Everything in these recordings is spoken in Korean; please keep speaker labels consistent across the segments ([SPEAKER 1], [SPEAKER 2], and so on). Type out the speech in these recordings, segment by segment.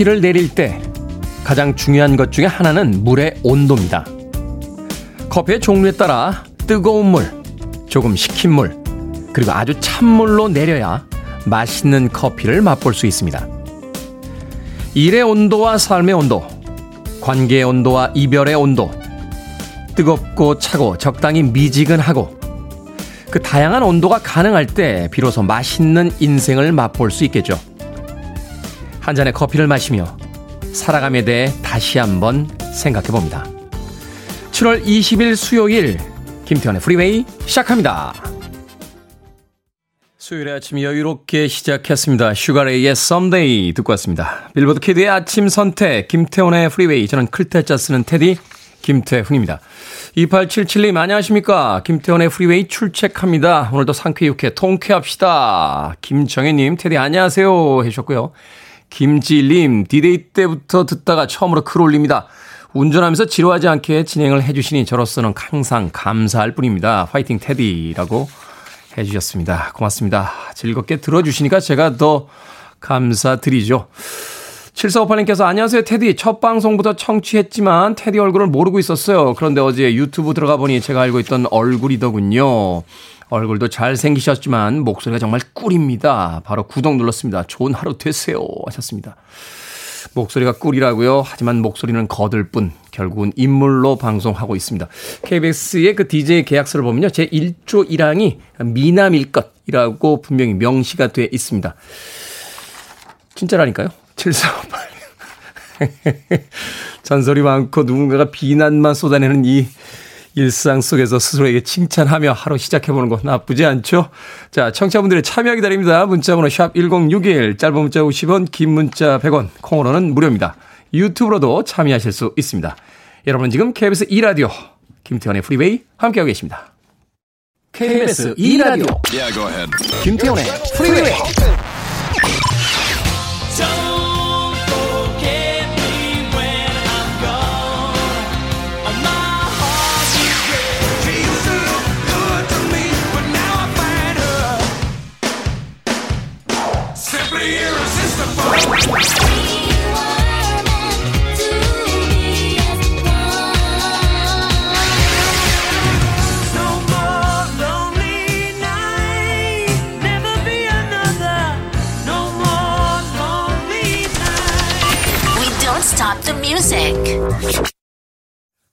[SPEAKER 1] 커피를 내릴 때 가장 중요한 것 중에 하나는 물의 온도입니다. 커피의 종류에 따라 뜨거운 물, 조금 식힌 물, 그리고 아주 찬물로 내려야 맛있는 커피를 맛볼 수 있습니다. 일의 온도와 삶의 온도, 관계의 온도와 이별의 온도, 뜨겁고 차고 적당히 미지근하고 그 다양한 온도가 가능할 때 비로소 맛있는 인생을 맛볼 수 있겠죠. 한 잔의 커피를 마시며 살아감에 대해 다시 한번 생각해 봅니다. 7월 20일 수요일 김태현의 프리웨이 시작합니다. 수요일의 아침 여유롭게 시작했습니다. 슈가레이의 Someday 듣고 왔습니다. 빌보드 키드의 아침 선택 김태훈의 프리웨이 저는 클 태 자 쓰는 테디 김태훈입니다. 2877님 안녕하십니까. 김태훈의 프리웨이 출첵합니다. 오늘도 상쾌 유쾌 통쾌합시다. 김정혜님 테디 안녕하세요 해주셨고요. 김지일님 디데이 때부터 듣다가 처음으로 글 올립니다. 운전하면서 지루하지 않게 진행을 해주시니 저로서는 항상 감사할 뿐입니다. 화이팅 테디라고 해주셨습니다. 고맙습니다. 즐겁게 들어주시니까 제가 더 감사드리죠. 7458님께서 안녕하세요 테디 첫 방송부터 청취했지만 테디 얼굴을 모르고 있었어요. 그런데 어제 유튜브 들어가 보니 제가 알고 있던 얼굴이더군요. 얼굴도 잘생기셨지만 목소리가 정말 꿀입니다. 바로 구독 눌렀습니다. 좋은 하루 되세요 하셨습니다. 목소리가 꿀이라고요. 하지만 목소리는 거들 뿐 결국은 인물로 방송하고 있습니다. KBS의 그 DJ 계약서를 보면요. 제 1조 1항이 미남일 것이라고 분명히 명시가 돼 있습니다. 진짜라니까요. 7458. 잔소리 많고 누군가가 비난만 쏟아내는 이 일상 속에서 스스로에게 칭찬하며 하루 시작해보는 거 나쁘지 않죠? 자, 청취자분들의 참여 기다립니다. 문자번호 샵 1061, 짧은 문자 50원, 긴 문자 100원, 콩으로는 무료입니다. 유튜브로도 참여하실 수 있습니다. 여러분은 지금 KBS 2라디오, 김태훈의 프리웨이 함께하고 계십니다. KBS 2라디오, yeah, 김태훈의 프리웨이.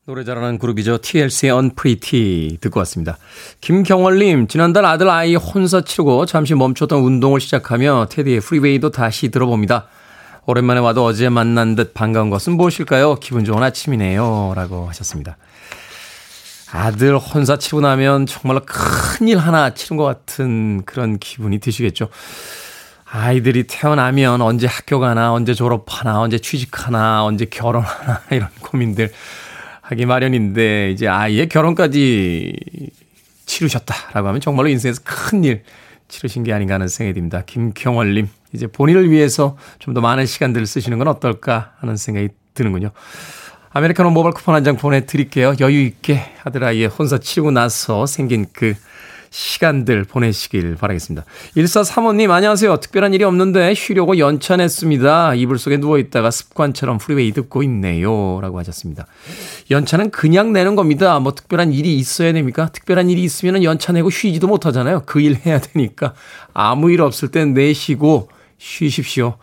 [SPEAKER 1] 노래 잘하는 그룹이죠. TLC의 Unpretty 듣고 왔습니다. 김경월님, 지난달 아들 아이 혼사 치르고 잠시 멈췄던 운동을 시작하며 테디의 프리웨이도 다시 들어봅니다. 오랜만에 와도 어제 만난 듯 반가운 것은 무엇일까요? 기분 좋은 아침이네요. 라고 하셨습니다. 아들 혼사 치고 나면 정말로 큰일 하나 치른 것 같은 그런 기분이 드시겠죠. 아이들이 태어나면 언제 학교 가나, 언제 졸업하나, 언제 취직하나, 언제 결혼하나, 이런 고민들 하기 마련인데, 이제 아이의 결혼까지 치르셨다라고 하면 정말로 인생에서 큰일 치르신 게 아닌가 하는 생각이 듭니다. 김경월님, 이제 본인을 위해서 좀 더 많은 시간들을 쓰시는 건 어떨까 하는 생각이 드는군요. 아메리카노 모바일 쿠폰 한 장 보내드릴게요. 여유 있게 아들아이의 혼사 치르고 나서 생긴 그 시간들 보내시길 바라겠습니다. 1435님, 안녕하세요. 특별한 일이 없는데 쉬려고 연차 냈습니다. 이불 속에 누워있다가 습관처럼 프리웨이 듣고 있네요. 라고 하셨습니다. 연차는 그냥 내는 겁니다. 뭐 특별한 일이 있어야 됩니까? 특별한 일이 있으면 연차 내고 쉬지도 못하잖아요. 그 일 해야 되니까. 아무 일 없을 땐 내쉬고 쉬십시오.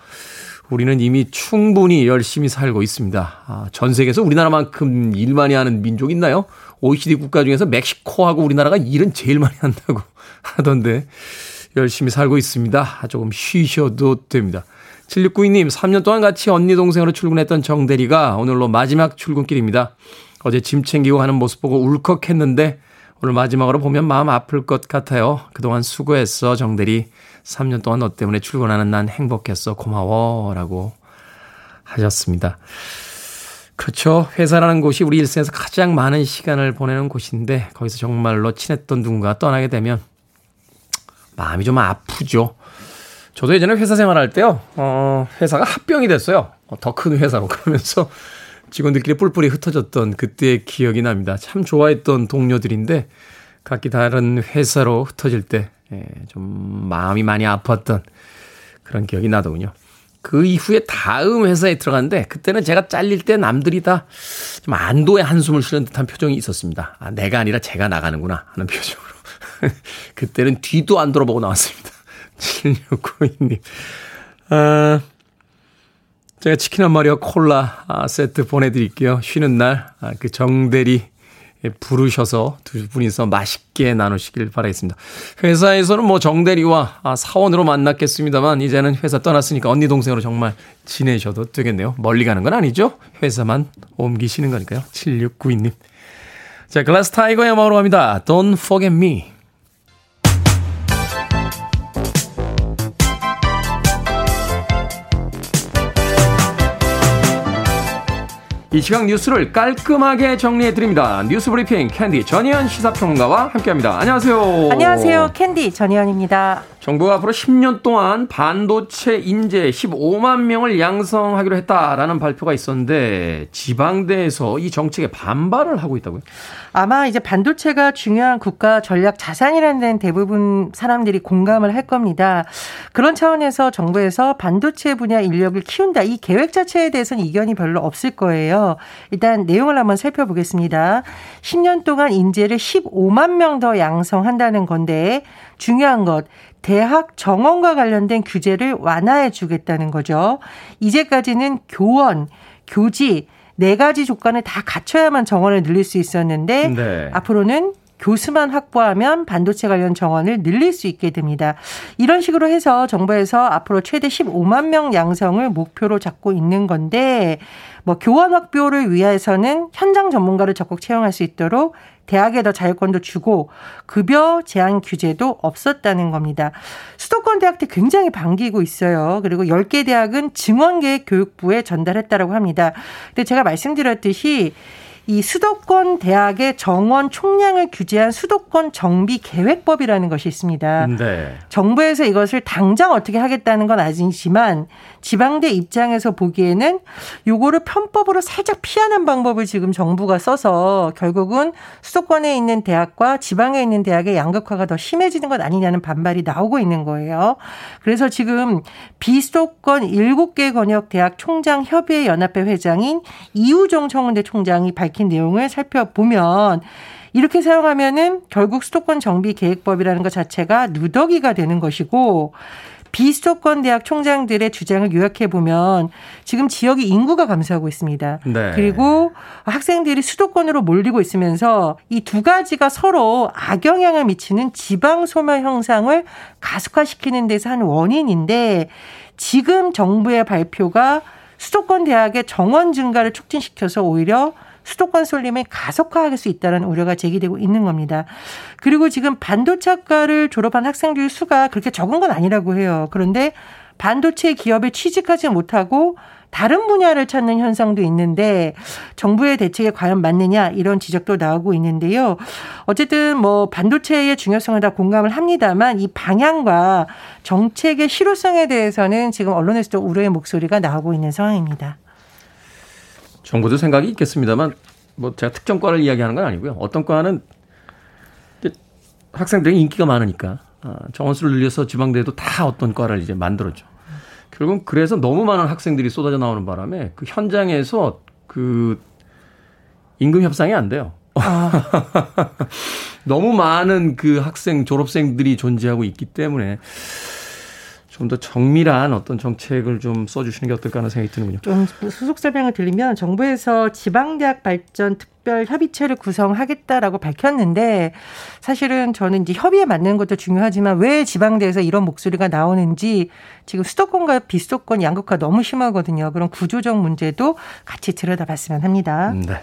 [SPEAKER 1] 우리는 이미 충분히 열심히 살고 있습니다. 아, 전 세계에서 우리나라만큼 일 많이 하는 민족 있나요? OECD 국가 중에서 멕시코하고 우리나라가 일은 제일 많이 한다고 하던데 열심히 살고 있습니다. 조금 쉬셔도 됩니다. 7692님, 3년 동안 같이 언니 동생으로 출근했던 정대리가 오늘로 마지막 출근길입니다. 어제 짐 챙기고 가는 모습 보고 울컥했는데 오늘 마지막으로 보면 마음 아플 것 같아요. 그동안 수고했어, 정대리. 3년 동안 너 때문에 출근하는 난 행복했어. 고마워. 라고 하셨습니다. 그렇죠. 회사라는 곳이 우리 일생에서 가장 많은 시간을 보내는 곳인데 거기서 정말로 친했던 누군가 떠나게 되면 마음이 좀 아프죠. 저도 예전에 회사 생활할 때요. 어, 회사가 합병이 됐어요. 더큰 회사로 그러면서 직원들끼리 뿔뿔이 흩어졌던 그때의 기억이 납니다. 참 좋아했던 동료들인데 각기 다른 회사로 흩어질 때 예, 좀 마음이 많이 아팠던 그런 기억이 나더군요. 그 이후에 다음 회사에 들어갔는데 그때는 제가 잘릴 때 남들이 다 좀 안도의 한숨을 쉬는 듯한 표정이 있었습니다. 아, 내가 아니라 제가 나가는구나 하는 표정으로. 그때는 뒤도 안 돌아보고 나왔습니다. 7692님. 아, 제가 치킨 한 마리와 콜라 아, 세트 보내드릴게요. 쉬는 날, 아, 그 정대리 부르셔서 두 분이서 맛있게 나누시길 바라겠습니다. 회사에서는 뭐 정대리와 아, 사원으로 만났겠습니다만 이제는 회사 떠났으니까 언니 동생으로 정말 지내셔도 되겠네요. 멀리 가는 건 아니죠? 회사만 옮기시는 거니까요. 7692님. 자, 글라스 타이거의 음악으로 갑니다. Don't forget me. 이 시각 뉴스를 깔끔하게 정리해 드립니다. 뉴스 브리핑 캔디 전예현 시사평론가와 함께합니다. 안녕하세요.
[SPEAKER 2] 안녕하세요. 캔디 전예현입니다.
[SPEAKER 1] 정부가 앞으로 10년 동안 반도체 인재 15만 명을 양성하기로 했다라는 발표가 있었는데 지방대에서 이 정책에 반발을 하고 있다고요?
[SPEAKER 2] 아마 이제 반도체가 중요한 국가 전략 자산이라는 데는 대부분 사람들이 공감을 할 겁니다. 그런 차원에서 정부에서 반도체 분야 인력을 키운다 이 계획 자체에 대해서는 이견이 별로 없을 거예요. 일단 내용을 한번 살펴보겠습니다. 10년 동안 인재를 15만 명 더 양성한다는 건데 중요한 것 대학 정원과 관련된 규제를 완화해 주겠다는 거죠. 이제까지는 교원, 교지 네 가지 조건을 다 갖춰야만 정원을 늘릴 수 있었는데 네. 앞으로는 교수만 확보하면 반도체 관련 정원을 늘릴 수 있게 됩니다. 이런 식으로 해서 정부에서 앞으로 최대 15만 명 양성을 목표로 잡고 있는 건데 뭐 교원 확보를 위해서는 현장 전문가를 적극 채용할 수 있도록 대학에 더 자율권도 주고 급여 제한 규제도 없었다는 겁니다. 수도권 대학들 굉장히 반기고 있어요. 그리고 10개 대학은 증원계획 교육부에 전달했다라고 합니다. 근데 제가 말씀드렸듯이 이 수도권 대학의 정원 총량을 규제한 수도권 정비 계획법이라는 것이 있습니다. 네. 정부에서 이것을 당장 어떻게 하겠다는 건 아니지만 지방대 입장에서 보기에는 요거를 편법으로 살짝 피하는 방법을 지금 정부가 써서 결국은 수도권에 있는 대학과 지방에 있는 대학의 양극화가 더 심해지는 것 아니냐는 반발이 나오고 있는 거예요. 그래서 지금 비수도권 7개 권역 대학 총장 협의회 연합회 회장인 이우정 청운대 총장이 밝힌 내용을 살펴보면 이렇게 사용하면은 결국 수도권 정비 계획법이라는 것 자체가 누더기가 되는 것이고 비수도권 대학 총장들의 주장을 요약해 보면 지금 지역의 인구가 감소하고 있습니다. 네. 그리고 학생들이 수도권으로 몰리고 있으면서 이 두 가지가 서로 악영향을 미치는 지방 소멸 형상을 가속화시키는 데서 한 원인인데 지금 정부의 발표가 수도권 대학의 정원 증가를 촉진시켜서 오히려 수도권 쏠림을 가속화할 수 있다는 우려가 제기되고 있는 겁니다. 그리고 지금 반도체학과를 졸업한 학생들 수가 그렇게 적은 건 아니라고 해요. 그런데 반도체 기업에 취직하지 못하고 다른 분야를 찾는 현상도 있는데 정부의 대책에 과연 맞느냐 이런 지적도 나오고 있는데요. 어쨌든 뭐 반도체의 중요성을 다 공감을 합니다만 이 방향과 정책의 실효성에 대해서는 지금 언론에서도 우려의 목소리가 나오고 있는 상황입니다.
[SPEAKER 1] 정부도 생각이 있겠습니다만 뭐 제가 특정 과를 이야기하는 건 아니고요. 어떤 과는 학생들이 인기가 많으니까 아, 정원수를 늘려서 지방대도 다 어떤 과를 이제 만들었죠. 결국은 그래서 너무 많은 학생들이 쏟아져 나오는 바람에 그 현장에서 그 임금 협상이 안 돼요. 아. 너무 많은 그 학생 졸업생들이 존재하고 있기 때문에 좀 더 정밀한 어떤 정책을 좀 써주시는 게 어떨까 하는 생각이 드는군요.
[SPEAKER 2] 좀 수속 설명을 드리면 정부에서 지방대학 발전 특 특별 협의체를 구성하겠다라고 밝혔는데 사실은 저는 이제 협의에 맞는 것도 중요하지만 왜 지방대에서 이런 목소리가 나오는지 지금 수도권과 비수도권 양극화 너무 심하거든요. 그런 구조적 문제도 같이 들여다봤으면 합니다. 네.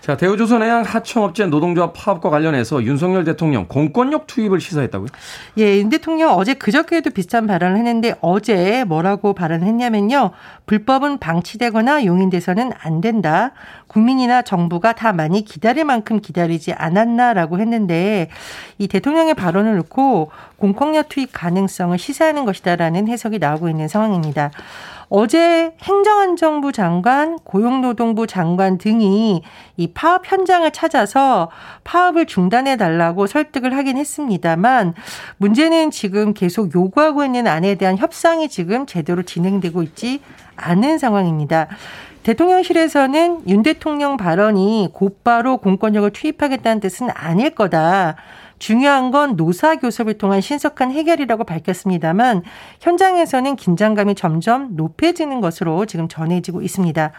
[SPEAKER 1] 자, 대우조선해양 하청업체 노동조합 파업과 관련해서 윤석열 대통령 공권력 투입을 시사했다고요?
[SPEAKER 2] 예, 윤 대통령 어제 그저께도 비슷한 발언을 했는데 어제 뭐라고 발언했냐면요. 불법은 방치되거나 용인돼서는 안 된다. 국민이나 정부가 다 많이 기다릴 만큼 기다리지 않았나라고 했는데 이 대통령의 발언을 놓고 공권력 투입 가능성을 시사하는 것이다라는 해석이 나오고 있는 상황입니다. 어제 행정안전부 장관, 고용노동부 장관 등이 이 파업 현장을 찾아서 파업을 중단해 달라고 설득을 하긴 했습니다만 문제는 지금 계속 요구하고 있는 안에 대한 협상이 지금 제대로 진행되고 있지 않은 상황입니다. 대통령실에서는 윤 대통령 발언이 곧바로 공권력을 투입하겠다는 뜻은 아닐 거다. 중요한 건 노사 교섭을 통한 신속한 해결이라고 밝혔습니다만 현장에서는 긴장감이 점점 높아지는 것으로 지금 전해지고 있습니다.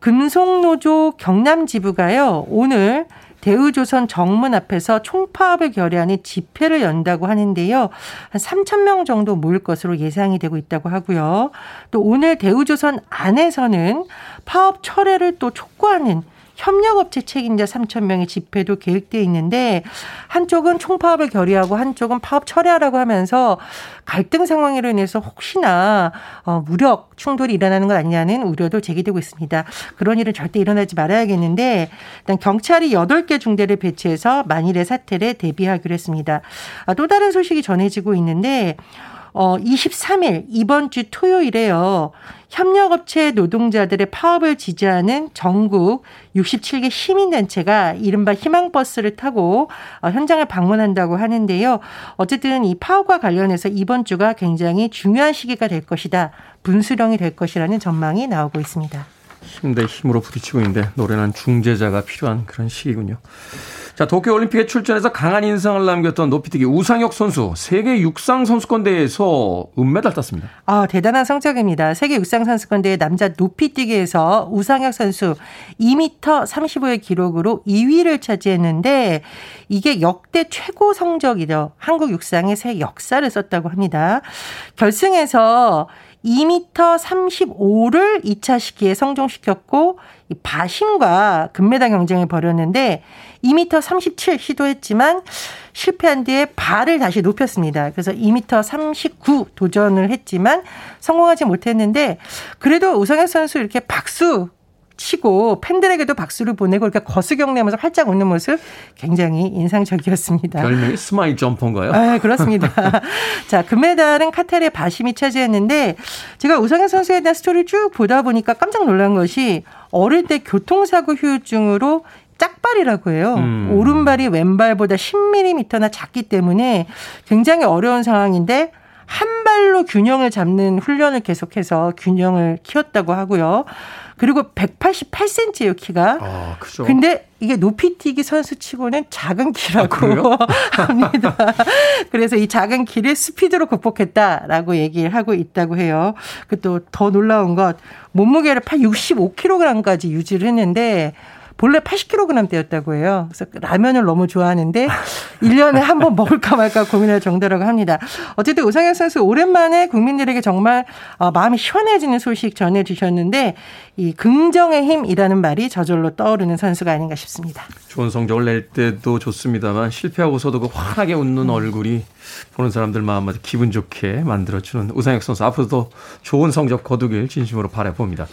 [SPEAKER 2] 금속노조 경남 지부가요, 오늘 대우조선 정문 앞에서 총파업을 결의하는 집회를 연다고 하는데요. 한 3천 명 정도 모일 것으로 예상이 되고 있다고 하고요. 또 오늘 대우조선 안에서는 파업 철회를 또 촉구하는 협력업체 책임자 3천 명의 집회도 계획되어 있는데 한쪽은 총파업을 결의하고 한쪽은 파업 철회하라고 하면서 갈등 상황으로 인해서 혹시나 어, 무력 충돌이 일어나는 것 아니냐는 우려도 제기되고 있습니다. 그런 일은 절대 일어나지 말아야겠는데 일단 경찰이 8개 중대를 배치해서 만일의 사태를 대비하기로 했습니다. 아, 또 다른 소식이 전해지고 있는데 어, 23일 이번 주 토요일에요. 협력업체 노동자들의 파업을 지지하는 전국 67개 시민단체가 이른바 희망버스를 타고 어, 현장을 방문한다고 하는데요. 어쨌든 이 파업과 관련해서 이번 주가 굉장히 중요한 시기가 될 것이다. 분수령이 될 것이라는 전망이 나오고 있습니다.
[SPEAKER 1] 힘대 힘으로 부딪히고 있는데 노련한 중재자가 필요한 그런 시기군요. 자, 도쿄올림픽에 출전해서 강한 인상을 남겼던 높이뛰기 우상혁 선수 세계 육상 선수권 대회에서 은메달 땄습니다.
[SPEAKER 2] 아, 대단한 성적입니다. 세계 육상 선수권 대회 남자 높이뛰기에서 우상혁 선수 2m 35의 기록으로 2위를 차지했는데 이게 역대 최고 성적이죠. 한국 육상의 새 역사를 썼다고 합니다. 결승에서 2m 35를 2차 시기에 성종시켰고 바심과 금메달 경쟁을 벌였는데 2m 37 시도했지만 실패한 뒤에 바를 다시 높였습니다. 그래서 2m 39 도전을 했지만 성공하지 못했는데 그래도 우상혁 선수 이렇게 박수 치고 팬들에게도 박수를 보내고 이렇게 거수경례하면서 활짝 웃는 모습 굉장히 인상적이었습니다.
[SPEAKER 1] 별명이 스마일 점퍼인가요?
[SPEAKER 2] 네, 그렇습니다. 자, 금메달은 카타르의 바심이 차지했는데 제가 우성현 선수에 대한 스토리를 쭉 보다 보니까 깜짝 놀란 것이 어릴 때 교통사고 후유증으로 짝발이라고 해요. 음. 오른발이 왼발보다 10mm나 작기 때문에 굉장히 어려운 상황인데 한 발로 균형을 잡는 훈련을 계속해서 균형을 키웠다고 하고요. 그리고 188cm예요, 키가. 아, 그죠. 근데 이게 높이뛰기 선수치고는 작은 키라고 아, 합니다. 그래서 이 작은 키를 스피드로 극복했다라고 얘기를 하고 있다고 해요. 그 또 더 놀라운 것 몸무게를 65kg까지 유지를 했는데 본래 80kg대였다고 해요. 그래서 라면을 너무 좋아하는데 1년에 한 번 먹을까 말까 고민할 정도라고 합니다. 어쨌든 우상현 선수 오랜만에 국민들에게 정말 어, 마음이 시원해지는 소식 전해주셨는데 이 긍정의 힘이라는 말이 저절로 떠오르는 선수가 아닌가 싶습니다.
[SPEAKER 1] 좋은 성적을 낼 때도 좋습니다만 실패하고서도 그 환하게 웃는 얼굴이 보는 사람들 마음마다 기분 좋게 만들어주는 우상혁 선수 앞으로도 좋은 성적 거두길 진심으로 바라봅니다.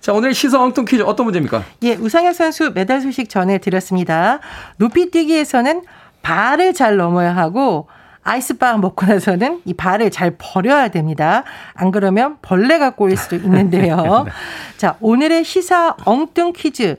[SPEAKER 1] 자 오늘 시사 엉뚱 퀴즈 어떤 문제입니까?
[SPEAKER 2] 예, 우상혁 선수 메달 소식 전해드렸습니다. 높이뛰기에서는 발을 잘 넘어야 하고 아이스바 먹고 나서는 이 발을 잘 버려야 됩니다. 안 그러면 벌레가 꼬일 수도 있는데요. 네. 자, 오늘의 시사 엉뚱 퀴즈.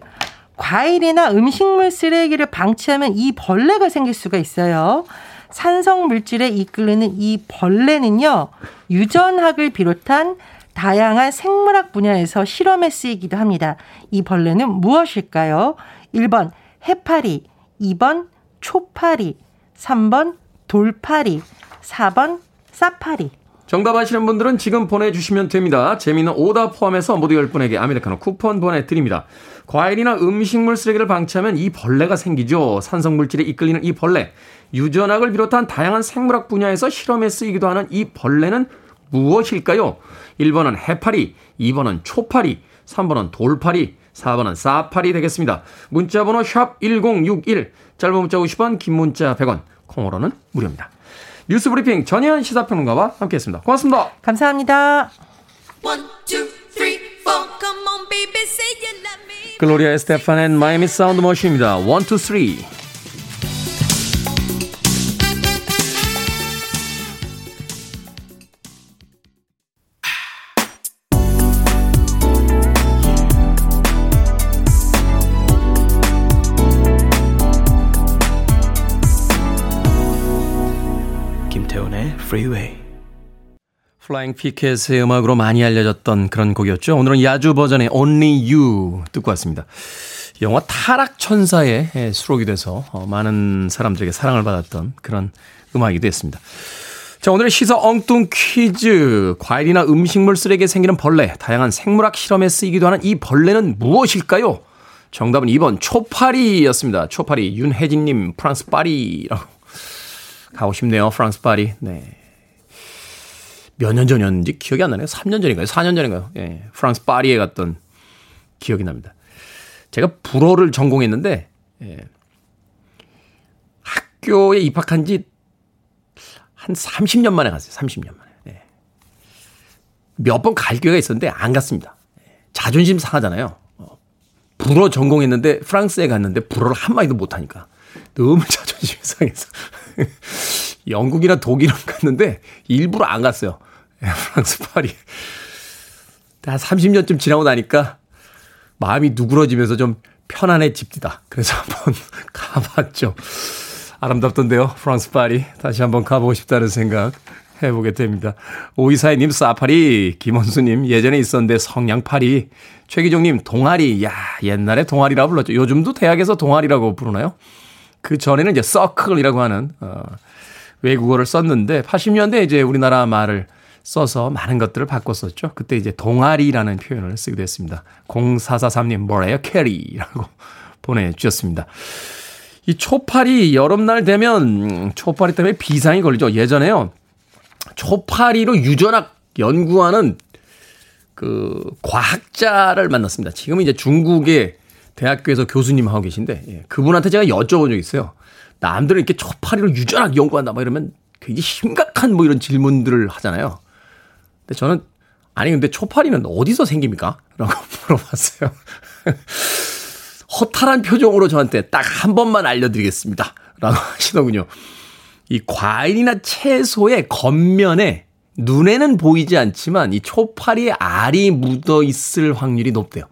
[SPEAKER 2] 과일이나 음식물 쓰레기를 방치하면 이 벌레가 생길 수가 있어요. 산성 물질에 이끌리는 이 벌레는요, 유전학을 비롯한 다양한 생물학 분야에서 실험에 쓰이기도 합니다. 이 벌레는 무엇일까요? 1번 해파리, 2번 초파리, 3번 돌파리, 4번 사파리.
[SPEAKER 1] 정답 아시는 분들은 지금 보내주시면 됩니다. 재미있는 오답 포함해서 모두 10분에게 아메리카노 쿠폰 보내드립니다. 과일이나 음식물 쓰레기를 방치하면 이 벌레가 생기죠. 산성물질에 이끌리는 이 벌레. 유전학을 비롯한 다양한 생물학 분야에서 실험에 쓰이기도 하는 이 벌레는 무엇일까요? 1번은 해파리, 2번은 초파리, 3번은 돌파리, 4번은 사파리 되겠습니다. 문자번호 샵 1061, 짧은 문자 50원, 긴 문자 100원, 콩으로는 무료입니다. 뉴스 브리핑 전예현 시사평론가와 함께했습니다. 고맙습니다.
[SPEAKER 2] 감사합니다.
[SPEAKER 1] 글로리아 에스테판 and Miami Sound Machine입니다. 1, 2, 3. Flying Picket의 음악으로 많이 알려졌던 그런 곡이었죠. 오늘은 Yazoo 버전의 Only You 듣고 왔습니다. 영화 타락천사에 수록이 돼서 어, 많은 사람들에게 사랑을 받았던 그런 음악이 됐습니다. 자, 오늘의 시사 엉뚱 퀴즈. 과일이나 음식물 쓰레기에 생기는 벌레. 다양한 생물학 실험에 쓰이기도 하는 이 벌레는 무엇일까요? 정답은 2번 초파리였습니다. 초파리. 윤혜진님, 프랑스 파리라고. 가고 싶네요. 프랑스 파리. 네. 몇 년 전이었는지 기억이 안 나네요. 3년 전인가요? 4년 전인가요? 예. 프랑스 파리에 갔던 기억이 납니다. 제가 불어를 전공했는데, 예. 학교에 입학한 지 한 30년 만에 갔어요. 30년 만에. 예. 몇번 갈 기회가 있었는데 안 갔습니다. 예. 자존심 상하잖아요. 어. 불어 전공했는데 프랑스에 갔는데 불어를 한마디도 못하니까 너무 자존심 상해서 영국이나 독일을 갔는데 일부러 안 갔어요. 예, 프랑스 파리. 한 30년쯤 지나고 나니까 마음이 누그러지면서 좀 편안해집니다. 그래서 한번 가봤죠. 아름답던데요. 프랑스 파리. 다시 한번 가보고 싶다는 생각 해보게 됩니다. 오이사이님 사파리, 김원수님 예전에 있었는데 성냥파리, 최기종님 동아리, 야 옛날에 동아리라 불렀죠. 요즘도 대학에서 동아리라고 부르나요? 그 전에는 이제 서클이라고 하는 어, 외국어를 썼는데 80년대 이제 우리나라 말을 써서 많은 것들을 바꿨었죠. 그때 이제 동아리라는 표현을 쓰기도 했습니다. 0443님 뭐래요? 캐리라고 보내주셨습니다. 이 초파리 여름날 되면 초파리 때문에 비상이 걸리죠. 예전에요. 초파리로 유전학 연구하는 그 과학자를 만났습니다. 지금 이제 중국의 대학교에서 교수님 하고 계신데 예, 그분한테 제가 여쭤본 적이 있어요. 남들은 이렇게 초파리로 유전학 연구한다 막 이러면 굉장히 심각한 뭐 이런 질문들을 하잖아요. 근데 저는 아니 근데 초파리는 어디서 생깁니까? 라고 물어봤어요. 허탈한 표정으로 저한테 딱 한 번만 알려드리겠습니다. 라고 하시더군요. 이 과일이나 채소의 겉면에 눈에는 보이지 않지만 이 초파리의 알이 묻어 있을 확률이 높대요.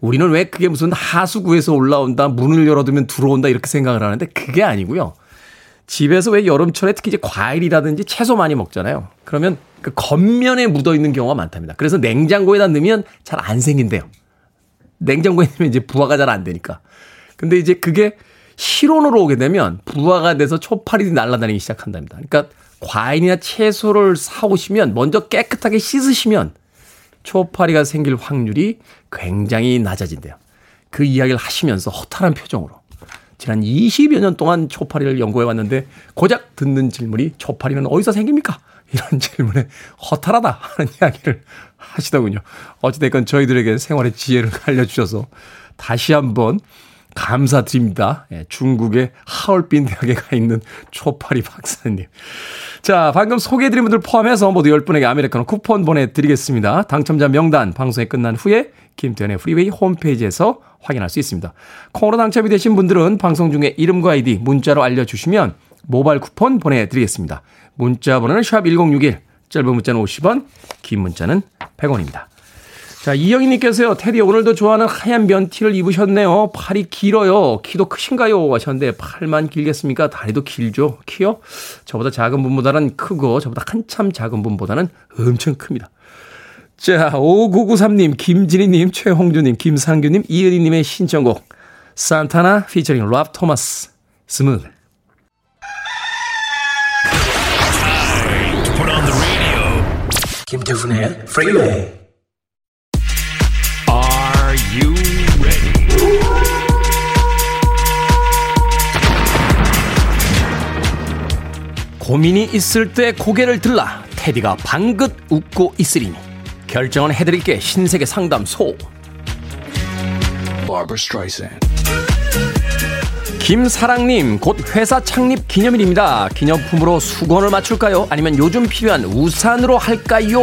[SPEAKER 1] 우리는 왜 그게 무슨 하수구에서 올라온다, 문을 열어두면 들어온다 이렇게 생각을 하는데 그게 아니고요. 집에서 왜 여름철에 특히 이제 과일이라든지 채소 많이 먹잖아요. 그러면 그 겉면에 묻어 있는 경우가 많답니다. 그래서 냉장고에다 넣으면 잘 안 생긴대요. 냉장고에 넣으면 이제 부화가 잘 안 되니까. 근데 이제 그게 실온으로 오게 되면 부화가 돼서 초파리들이 날아다니기 시작한답니다. 그러니까 과일이나 채소를 사오시면 먼저 깨끗하게 씻으시면 초파리가 생길 확률이 굉장히 낮아진대요. 그 이야기를 하시면서 허탈한 표정으로 지난 20여 년 동안 초파리를 연구해 왔는데 고작 듣는 질문이 초파리는 어디서 생깁니까? 이런 질문에 허탈하다 하는 이야기를 하시더군요. 어찌됐건 저희들에게 생활의 지혜를 알려주셔서 다시 한번 감사드립니다. 예, 중국의 하얼빈 대학에 가 있는 초파리 박사님. 자, 방금 소개해드린 분들 포함해서 모두 10분에게 아메리카노 쿠폰 보내드리겠습니다. 당첨자 명단 방송이 끝난 후에 김태훈의 프리웨이 홈페이지에서 확인할 수 있습니다. 콩으로 당첨이 되신 분들은 방송 중에 이름과 아이디 문자로 알려주시면 모바일 쿠폰 보내드리겠습니다. 문자 번호는 샵1061, 짧은 문자는 50원, 긴 문자는 100원입니다. 자, 이영희님께서요, 테디 오늘도 좋아하는 하얀 면티를 입으셨네요. 팔이 길어요. 키도 크신가요? 하셨는데, 팔만 길겠습니까? 다리도 길죠? 키요? 저보다 작은 분보다는 크고, 저보다 한참 작은 분보다는 엄청 큽니다. 자, 5993님, 김진희님, 최홍주님, 김상규님, 이은희님의 신청곡. 산타나 피처링 랍 토마스. Smooth. 김태훈의 프리웨이 you ready? 고민이 있을 때 고개를 들라. 테디가 방긋 웃고 있으리니. 결정은 해드릴게. 신세계 상담소 김사랑님 곧 회사 창립 기념일입니다 기념품으로 수건을 맞출까요 아니면 요즘 필요한 우산으로 할까요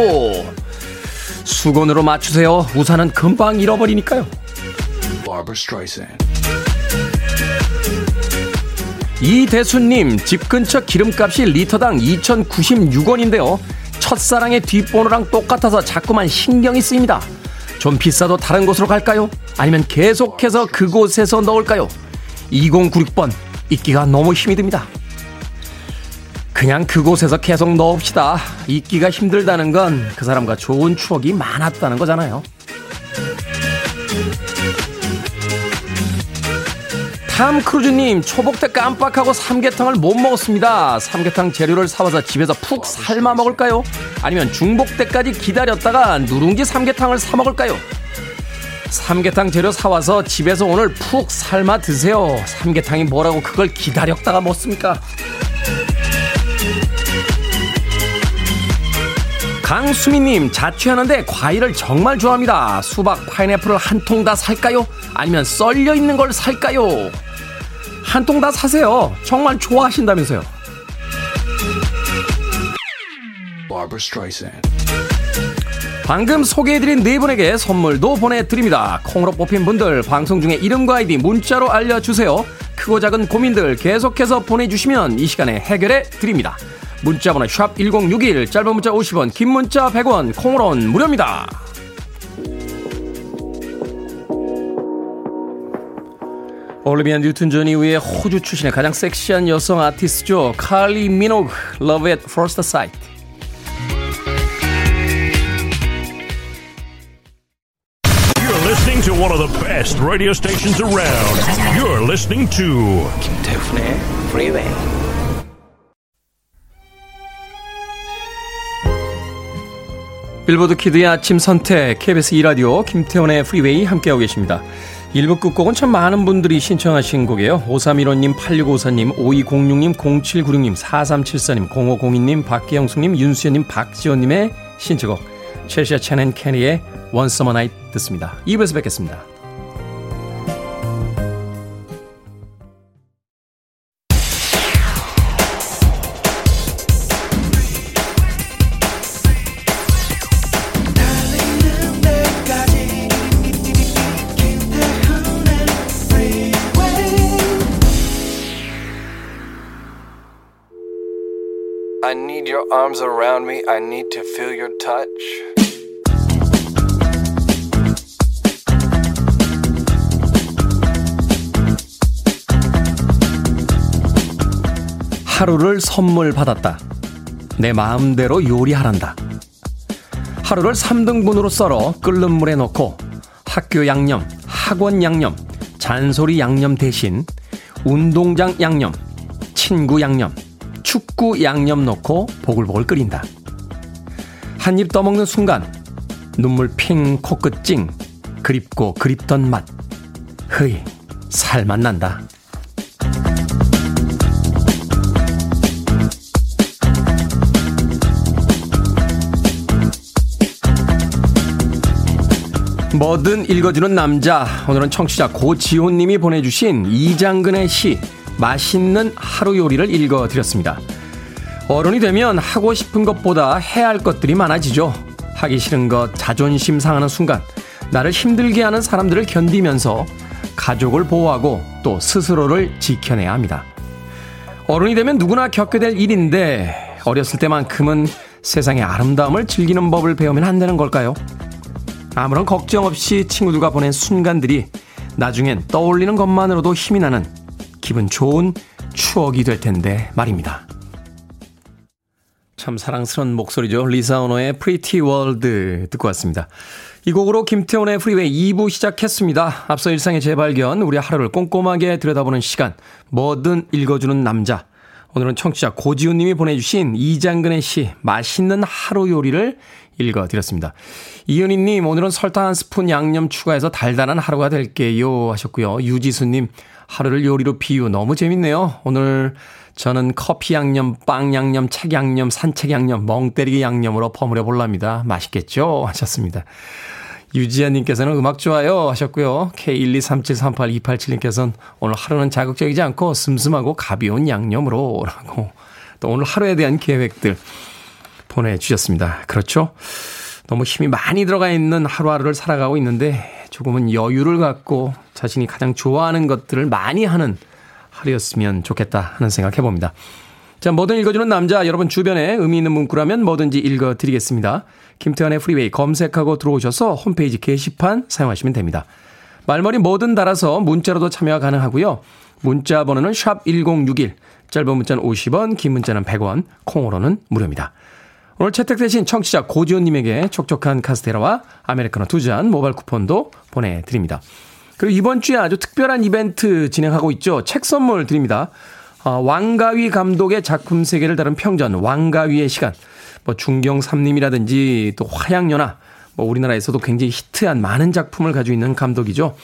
[SPEAKER 1] 수건으로 맞추세요. 우산은 금방 잃어버리니까요. 이대수님, 집 근처 기름값이 리터당 2,096원인데요. 첫사랑의 뒷번호랑 똑같아서 자꾸만 신경이 쓰입니다. 좀 비싸도 다른 곳으로 갈까요? 아니면 계속해서 그곳에서 넣을까요? 2096번, 잊기가 너무 힘이 듭니다. 그냥 그곳에서 계속 넣읍시다. 잊기가 힘들다는 건 그 사람과 좋은 추억이 많았다는 거잖아요. 탐 크루즈님, 초복 때 깜빡하고 삼계탕을 못 먹었습니다. 삼계탕 재료를 사와서 집에서 푹 삶아 먹을까요? 아니면 중복 때까지 기다렸다가 누룽지 삼계탕을 사 먹을까요? 삼계탕 재료 사와서 집에서 오늘 푹 삶아 드세요. 삼계탕이 뭐라고 그걸 기다렸다가 먹습니까? 강수미님, 자취하는데 과일을 정말 좋아합니다. 수박, 파인애플을 한 통 다 살까요? 아니면 썰려 있는 걸 살까요? 한 통 다 사세요. 정말 좋아하신다면서요. 방금 소개해드린 네 분에게 선물도 보내드립니다. 콩으로 뽑힌 분들 방송 중에 이름과 아이디 문자로 알려주세요. 크고 작은 고민들 계속해서 보내주시면 이 시간에 해결해 드립니다. 문자번호 샵 1061, 짧은 문자 50원, 긴 문자 100원, 콩으로는 무료입니다. 올리비아 뉴튼 존 이후에 호주 출신의 가장 섹시한 여성 아티스트죠. 칼리 미노그, Love at First Sight.
[SPEAKER 3] Best radio stations around. You're listening to
[SPEAKER 4] 김태훈의 Freeway.
[SPEAKER 1] 빌보드 키드의 아침 선택 KBS 2 라디오 김태훈의 프리웨이 함께하고 계십니다. 1부 끝곡은 참 많은 분들이 신청하신 곡이에요. 5315님, 8654님, 5206님, 0796님, 4374님, 0502님, 박기영숙님, 윤수연님, 박지원님의 신청곡 첼시아 첸앤 캐니의 One Summer Night 듣습니다. 2부에서 뵙겠습니다.
[SPEAKER 5] Arms around me. I need to feel your touch.
[SPEAKER 1] 하루를 선물 받았다. 내 마음대로 요리하란다. 하루를 3등분으로 썰어 끓는 물에 넣고 학교 양념, 학원 양념, 잔소리 양념 대신 운동장 양념, 친구 양념, 축구 양념 넣고 보글보글 끓인다. 한 입 떠먹는 순간 눈물 핑 코끝 찡 그립고 그립던 맛 흐이 살맛 난다. 뭐든 읽어주는 남자. 오늘은 청취자 고지호님이 보내주신 이장근의 시, 맛있는 하루 요리를 읽어 드렸습니다. 어른이 되면 하고 싶은 것보다 해야 할 것들이 많아지죠. 하기 싫은 것, 자존심 상하는 순간, 나를 힘들게 하는 사람들을 견디면서 가족을 보호하고 또 스스로를 지켜내야 합니다. 어른이 되면 누구나 겪게 될 일인데, 어렸을 때만큼은 세상의 아름다움을 즐기는 법을 배우면 안 되는 걸까요? 아무런 걱정 없이 친구들과 보낸 순간들이 나중엔 떠올리는 것만으로도 힘이 나는 기분 좋은 추억이 될 텐데 말입니다. 참 사랑스러운 목소리죠. 리사 오노의 Pretty World 듣고 왔습니다. 이 곡으로 김태훈의 프리웨이 2부 시작했습니다. 앞서 일상의 재발견, 우리 하루를 꼼꼼하게 들여다보는 시간, 뭐든 읽어주는 남자. 오늘은 청취자 고지훈 님이 보내주신 이장근의 시, 맛있는 하루 요리를 읽어드렸습니다. 이은희 님, 오늘은 설탕 한 스푼 양념 추가해서 달달한 하루가 될게요. 하셨고요. 유지수 님, 하루를 요리로 비유 너무 재밌네요. 오늘 저는 커피 양념, 빵 양념, 책 양념, 산책 양념, 멍 때리기 양념으로 버무려 볼랍니다. 맛있겠죠? 하셨습니다. 유지아님께서는 음악 좋아요 하셨고요. K123738287님께서는 오늘 하루는 자극적이지 않고 슴슴하고 가벼운 양념으로 라고 또 오늘 하루에 대한 계획들 보내주셨습니다. 그렇죠? 너무 힘이 많이 들어가 있는 하루하루를 살아가고 있는데 조금은 여유를 갖고 자신이 가장 좋아하는 것들을 많이 하는 하루였으면 좋겠다 하는 생각 해봅니다. 자, 뭐든 읽어주는 남자, 여러분 주변에 의미 있는 문구라면 뭐든지 읽어드리겠습니다. 김태환의 프리웨이 검색하고 들어오셔서 홈페이지 게시판 사용하시면 됩니다. 말머리 뭐든 달아서 문자로도 참여가 가능하고요. 문자 번호는 샵 1061, 짧은 문자는 50원, 긴 문자는 100원, 콩으로는 무료입니다. 오늘 채택되신 청취자 고지훈님에게 촉촉한 카스테라와 아메리카노 두 잔 모바일 쿠폰도 보내드립니다. 그리고 이번 주에 아주 특별한 이벤트 진행하고 있죠. 책 선물 드립니다. 어, 왕가위 감독의 작품 세계를 다룬 평전, 왕가위의 시간. 뭐 중경 삼림이라든지 또 화양연화, 뭐 우리나라에서도 굉장히 히트한 많은 작품을 가지고 있는 감독이죠.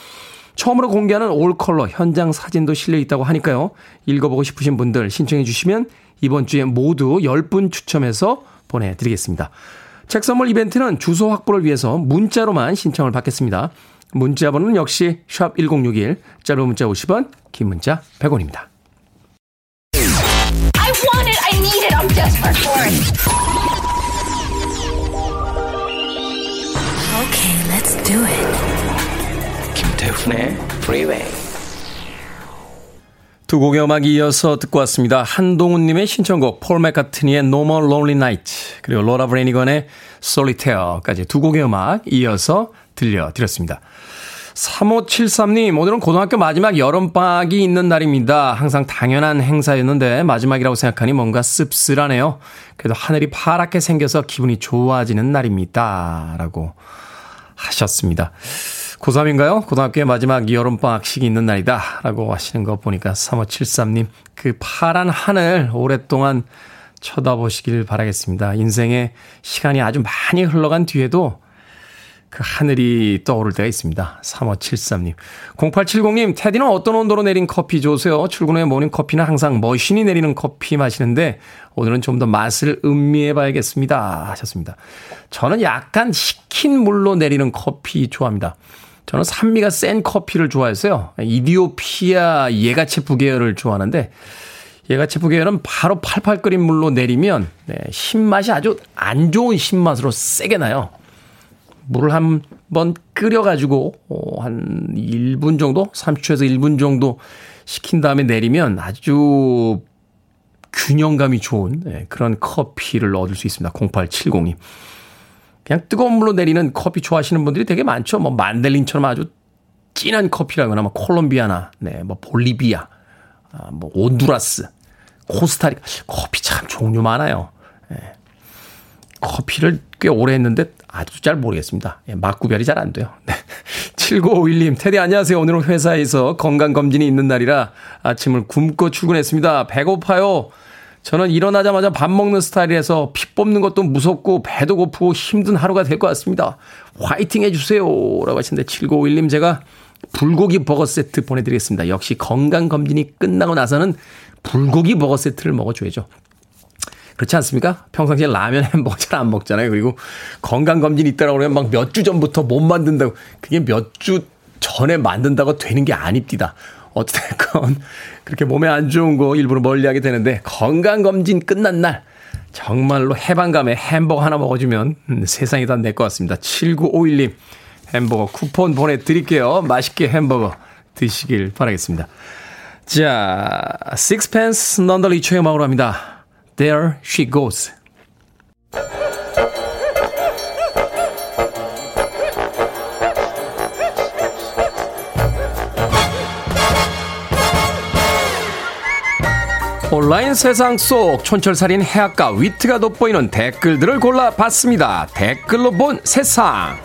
[SPEAKER 1] 처음으로 공개하는 올 컬러 현장 사진도 실려 있다고 하니까요. 읽어보고 싶으신 분들 신청해 주시면 이번 주에 모두 10분 추첨해서 보내드리겠습니다. 책 선물 이벤트는 주소 확보를 위해서 문자로만 신청을 받겠습니다. 문자 번호는 역시 샵 1061, 짧은 문자 50원, 긴 문자 100원입니다.
[SPEAKER 6] I want it. I need it. I'm desperate for it.
[SPEAKER 7] Okay, let's do it.
[SPEAKER 4] 김태훈의 Freeway.
[SPEAKER 1] 두 곡의 음악 이어서 듣고 왔습니다. 한동훈님의 신청곡 폴 맥카트니의 No More Lonely Night 그리고 로라 브레니건의 Solitaire까지 두 곡의 음악 이어서 들려드렸습니다. 3573님, 오늘은 고등학교 마지막 여름방학이 있는 날입니다. 항상 당연한 행사였는데 마지막이라고 생각하니 뭔가 씁쓸하네요. 그래도 하늘이 파랗게 생겨서 기분이 좋아지는 날입니다. 라고 하셨습니다. 고3인가요? 고등학교의 마지막 여름방학식이 있는 날이다. 라고 하시는 거 보니까 3573님, 그 파란 하늘 오랫동안 쳐다보시길 바라겠습니다. 인생의 시간이 아주 많이 흘러간 뒤에도 그 하늘이 떠오를 때가 있습니다. 3573님. 0870님, 테디는 어떤 온도로 내린 커피 좋으세요? 출근 후에 모닝 커피는 항상 머신이 내리는 커피 마시는데 오늘은 좀 더 맛을 음미해 봐야겠습니다. 하셨습니다. 저는 약간 식힌 물로 내리는 커피 좋아합니다. 저는 산미가 센 커피를 좋아해서요. 이디오피아 예가체프 계열을 좋아하는데 예가체프 계열은 바로 팔팔 끓인 물로 내리면 네, 신맛이 아주 안 좋은 신맛으로 세게 나요. 물을 한 번 끓여가지고, 어, 한 1분 정도? 30초에서 1분 정도 식힌 다음에 내리면 아주 균형감이 좋은 네, 그런 커피를 얻을 수 있습니다. 0870님. 그냥 뜨거운 물로 내리는 커피 좋아하시는 분들이 되게 많죠. 뭐 만델린처럼 아주 진한 커피라거나 뭐 콜롬비아나, 네, 뭐 볼리비아, 아, 뭐 온두라스, 코스타리카. 커피 참 종류 많아요. 네. 커피를 꽤 오래 했는데 아주 잘 모르겠습니다. 예, 맛 구별이 잘 안 돼요. 네. 7951님, 테디 안녕하세요. 오늘은 회사에서 건강검진이 있는 날이라 아침을 굶고 출근했습니다. 배고파요. 저는 일어나자마자 밥 먹는 스타일이라서 피 뽑는 것도 무섭고 배도 고프고 힘든 하루가 될 것 같습니다. 화이팅 해주세요. 라고 하시는데 7951님 제가 불고기 버거 세트 보내드리겠습니다. 역시 건강검진이 끝나고 나서는 불고기 버거 세트를 먹어줘야죠. 그렇지 않습니까? 평상시에 라면 햄버거 잘 안 먹잖아요. 그리고 건강검진 있다라고 그러면 막 몇 주 전부터 못 만든다고. 그게 몇 주 전에 만든다고 되는 게 아닙니다. 어쨌든 그렇게 몸에 안 좋은 거 일부러 멀리 하게 되는데 건강검진 끝난 날 정말로 해방감에 햄버거 하나 먹어주면 음, 세상이 다 내 것 같습니다. 7951님 햄버거 쿠폰 보내드릴게요. 맛있게 햄버거 드시길 바라겠습니다. 자, 식스펜스 넌더 리초의 음악으로 합니다. There she goes. 온라인 세상 속 촌철살인 해악과 위트가 돋보이는 댓글들을 골라봤습니다. 댓글로 본 세상.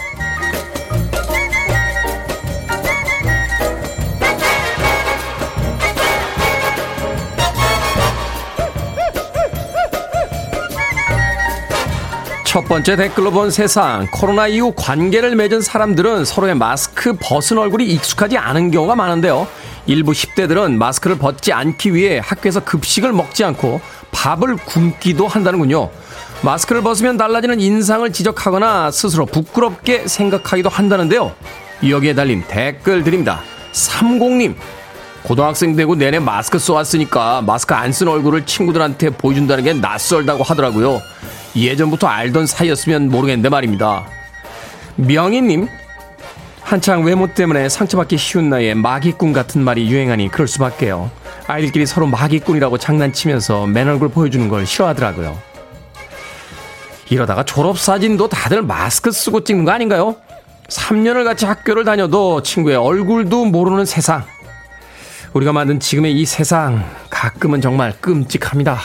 [SPEAKER 1] 첫 번째 댓글로 본 세상. 코로나 이후 관계를 맺은 사람들은 서로의 마스크 벗은 얼굴이 익숙하지 않은 경우가 많은데요. 일부 10대들은 마스크를 벗지 않기 위해 학교에서 급식을 먹지 않고 밥을 굶기도 한다는군요. 마스크를 벗으면 달라지는 인상을 지적하거나 스스로 부끄럽게 생각하기도 한다는데요. 여기에 달린 댓글 드립니다. 30님. 고등학생 되고 내내 마스크 써왔으니까 마스크 안 쓴 얼굴을 친구들한테 보여준다는 게 낯설다고 하더라고요. 예전부터 알던 사이였으면 모르겠는데 말입니다. 명희님, 한창 외모 때문에 상처받기 쉬운 나이에 마기꾼 같은 말이 유행하니 그럴 수밖에요. 아이들끼리 서로 마기꾼이라고 장난치면서 맨 얼굴 보여주는 걸 싫어하더라고요. 이러다가 졸업사진도 다들 마스크 쓰고 찍는 거 아닌가요? 3년을 같이 학교를 다녀도 친구의 얼굴도 모르는 세상. 우리가 만든 지금의 이 세상 가끔은 정말 끔찍합니다.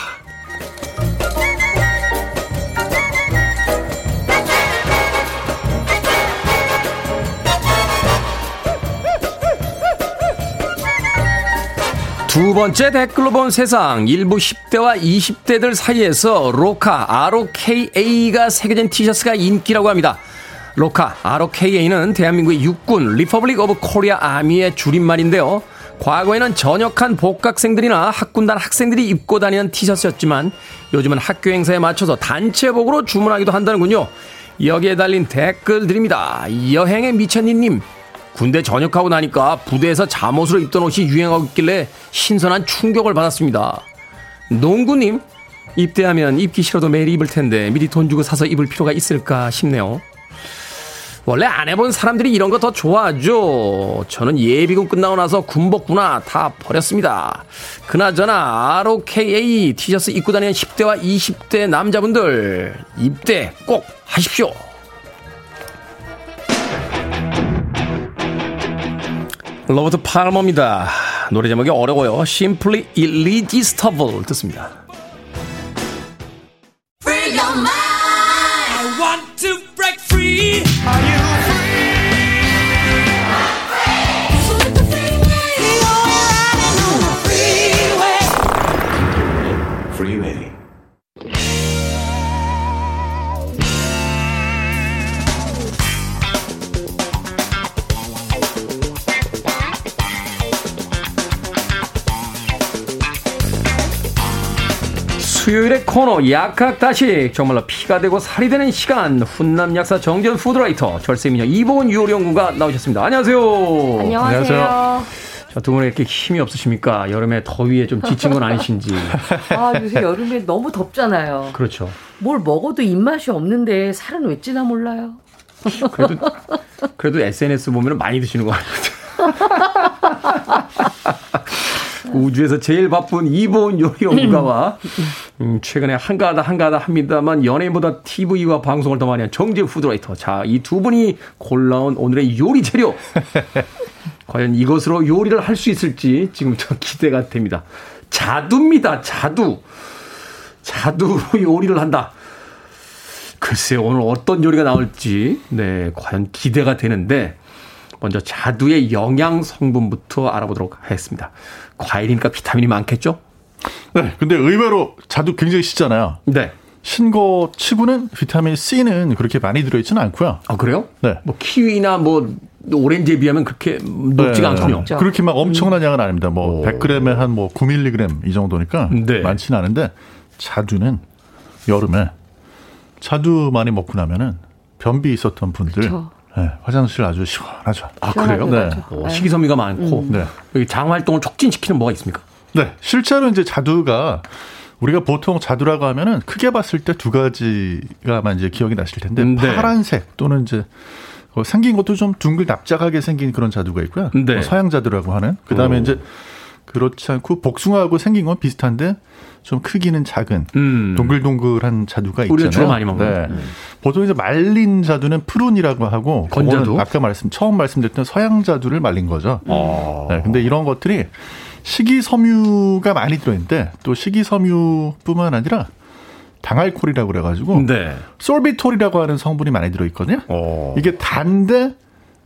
[SPEAKER 1] 두 번째 댓글로 본 세상 일부 10대와 20대들 사이에서 ROKA ROKA가 새겨진 티셔츠가 인기라고 합니다. ROKA ROKA는 대한민국의 육군 Republic of Korea Army의 줄임말인데요. 과거에는 전역한 복학생들이나 학군단 학생들이 입고 다니는 티셔츠였지만 요즘은 학교 행사에 맞춰서 단체복으로 주문하기도 한다는군요. 여기에 달린 댓글들입니다. 여행의 미천니님 군대 전역하고 나니까 부대에서 잠옷으로 입던 옷이 유행하고 있길래 신선한 충격을 받았습니다. 농구님, 입대하면 입기 싫어도 매일 입을 텐데 미리 돈 주고 사서 입을 필요가 있을까 싶네요. 원래 안 해본 사람들이 이런 거 더 좋아하죠. 저는 예비군 끝나고 나서 군복구나 다 버렸습니다. 그나저나 ROKA 티셔츠 입고 다니는 10대와 20대 남자분들 입대 꼭 하십시오. 로버트 팔머입니다. 노래 제목이 어려워요. Simply Irresistible 듣습니다.
[SPEAKER 7] Free
[SPEAKER 1] 코너 약학다식 정말로 피가 되고 살이 되는 시간 훈남 약사 정전 푸드라이터 절세미녀 이보은 유호연구가 나오셨습니다. 안녕하세요.
[SPEAKER 8] 안녕하세요.
[SPEAKER 1] 자, 두 분은 이렇게 힘이 없으십니까? 여름에 더위에 좀 지친 건 아니신지.
[SPEAKER 8] 아, 요새 여름에 너무 덥잖아요.
[SPEAKER 1] 그렇죠.
[SPEAKER 8] 뭘 먹어도 입맛이 없는데 살은 왜 찌나 몰라요.
[SPEAKER 1] 그래도 그래도 SNS 보면 많이 드시는 거 같아요. 우주에서 제일 바쁜 이보은 요리 연구가와 음, 최근에 한가하다 한가하다 합니다만 연예인보다 TV와 방송을 더 많이 한 정재 푸드라이터. 자, 이 두 분이 골라온 오늘의 요리 재료. 과연 이것으로 요리를 할 수 있을지 지금부터 기대가 됩니다. 자두입니다. 자두. 자두로 요리를 한다. 글쎄요, 오늘 어떤 요리가 나올지, 네, 과연 기대가 되는데, 먼저 자두의 영양 성분부터 알아보도록 하겠습니다. 과일이니까 비타민이 많겠죠?
[SPEAKER 9] 네, 근데 의외로 자두 굉장히 시잖아요.
[SPEAKER 1] 네.
[SPEAKER 9] 신거 치고는 비타민 C는 그렇게 많이 들어있지는 않고요.
[SPEAKER 1] 아, 그래요?
[SPEAKER 9] 네.
[SPEAKER 1] 뭐, 키위나 뭐, 오렌지에 비하면 그렇게 높지가
[SPEAKER 9] 네.
[SPEAKER 1] 않군요.
[SPEAKER 9] 그렇게 막 엄청난 양은 아닙니다. 뭐
[SPEAKER 1] 오.
[SPEAKER 9] 100g에 한 뭐 9mg 이 정도니까
[SPEAKER 1] 네.
[SPEAKER 9] 많지는 않은데 자두는 여름에 자두 많이 먹고 나면은 변비 있었던 분들
[SPEAKER 8] 그쵸.
[SPEAKER 9] 네, 화장실 아주 시원하죠.
[SPEAKER 1] 아, 그래요?
[SPEAKER 9] 네.
[SPEAKER 1] 어, 식이섬유가 많고,
[SPEAKER 9] 네.
[SPEAKER 1] 여기 장 활동을 촉진시키는 뭐가 있습니까?
[SPEAKER 9] 네, 실제로 이제 자두가 우리가 보통 자두라고 하면은 크게 봤을 때 두 가지가만 이제 기억이 나실 텐데
[SPEAKER 1] 네.
[SPEAKER 9] 파란색 또는 이제 어, 생긴 것도 좀 둥글 납작하게 생긴 그런 자두가 있고요.
[SPEAKER 1] 네.
[SPEAKER 9] 어, 서양 자두라고 하는. 그다음에
[SPEAKER 1] 오.
[SPEAKER 9] 이제 그렇지 않고 복숭아하고 생긴 건 비슷한데 좀 크기는 작은
[SPEAKER 1] 음.
[SPEAKER 9] 동글동글한 자두가 있잖아요.
[SPEAKER 1] 우리가 주로 많이 먹는.
[SPEAKER 9] 네. 보통 이제 말린 자두는 푸른이라고 하고
[SPEAKER 1] 건자두?
[SPEAKER 9] 아까 말씀 처음 말씀드렸던 서양 자두를 말린 거죠.
[SPEAKER 1] 어.
[SPEAKER 9] 네, 근데 이런 것들이 식이섬유가 많이 들어있는데 또 식이섬유뿐만 아니라 당알코올이라고 그래가지고
[SPEAKER 1] 네.
[SPEAKER 9] 솔비톨이라고 하는 성분이 많이 들어있거든요.
[SPEAKER 1] 어.
[SPEAKER 9] 이게 단데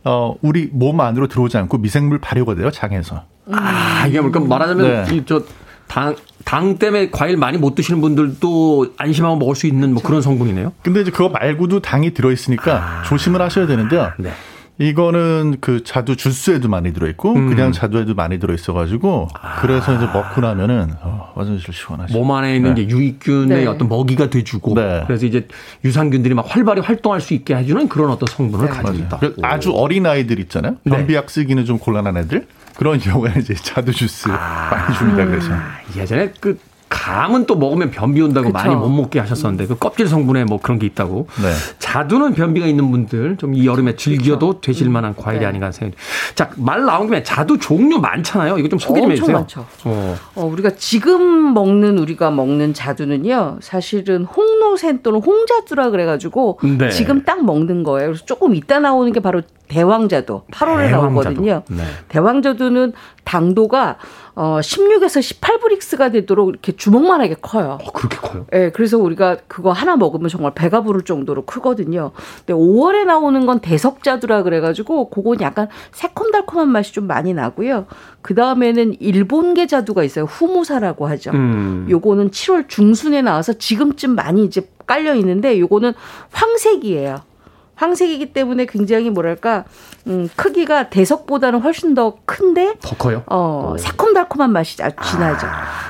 [SPEAKER 9] 어, 우리 몸 안으로 들어오지 않고 미생물 발효가 돼요 장에서.
[SPEAKER 1] 아, 이게 그러니까 말하자면
[SPEAKER 9] 네.
[SPEAKER 1] 이저 당, 당 때문에 과일 많이 못 드시는 분들도 안심하고 먹을 수 있는 뭐 그런 성분이네요.
[SPEAKER 9] 근데 이제 그거 말고도 당이 들어있으니까 조심을 하셔야 되는데요.
[SPEAKER 1] 네.
[SPEAKER 9] 이거는 그 자두 주스에도 많이 들어있고
[SPEAKER 1] 음.
[SPEAKER 9] 그냥 자두에도 많이 들어있어가지고 그래서 이제 먹고 나면은 어, 화장실 시원하죠.
[SPEAKER 1] 몸 안에 있는
[SPEAKER 9] 네.
[SPEAKER 1] 이제 유익균의
[SPEAKER 8] 네.
[SPEAKER 1] 어떤 먹이가 돼주고
[SPEAKER 9] 네.
[SPEAKER 1] 그래서 이제 유산균들이 막 활발히 활동할 수 있게 해주는 그런 어떤 성분을 가지고 있다.
[SPEAKER 9] 아주 어린 아이들 있잖아요.
[SPEAKER 1] 네.
[SPEAKER 9] 변비약 쓰기는 좀 곤란한 애들 그런 경우에는 이제 자두 주스 많이 줍니다. 그래서
[SPEAKER 1] 아, 예전에 그 감은 또 먹으면 변비 온다고
[SPEAKER 8] 그쵸.
[SPEAKER 1] 많이 못 먹게 하셨었는데 그 껍질 성분에 뭐 그런 게 있다고.
[SPEAKER 9] 네.
[SPEAKER 1] 자두는 변비가 있는 분들 좀 이 여름에 즐겨도 되실 만한 과일이
[SPEAKER 8] 네.
[SPEAKER 1] 아닌가 생각이. 자, 말 나온 김에 자두 종류 많잖아요. 이거 좀 소개 좀
[SPEAKER 8] 엄청
[SPEAKER 1] 해주세요.
[SPEAKER 8] 많죠.
[SPEAKER 1] 어.
[SPEAKER 8] 어, 우리가 지금 먹는 우리가 먹는 자두는요, 사실은 홍노센 또는 홍자두라 그래가지고
[SPEAKER 1] 네.
[SPEAKER 8] 지금 딱 먹는 거예요. 그래서 조금 이따 나오는 게 바로 대왕자두 8월에
[SPEAKER 1] 대왕자두.
[SPEAKER 8] 나오거든요.
[SPEAKER 1] 네.
[SPEAKER 8] 대왕자두는 당도가 어 16에서 18브릭스가 되도록 이렇게 주먹 만하게 커요.
[SPEAKER 1] 어, 그렇게 커요?
[SPEAKER 8] 예, 그래서 우리가 그거 하나 먹으면 정말 배가 부를 정도로 크거든요. 근데 5월에 나오는 건 대석자두라 그래가지고 그건 약간 새콤달콤한 맛이 좀 많이 나고요. 그 다음에는 일본계 자두가 있어요. 후무사라고 하죠.
[SPEAKER 1] 음.
[SPEAKER 8] 요거는 7월 중순에 나와서 지금쯤 많이 이제 깔려 있는데 요거는 황색이에요. 황색이기 때문에 굉장히 뭐랄까 음, 크기가 대석보다는 훨씬 더 큰데
[SPEAKER 1] 더 커요?
[SPEAKER 8] 어, 새콤달콤한 맛이 아주 진하죠.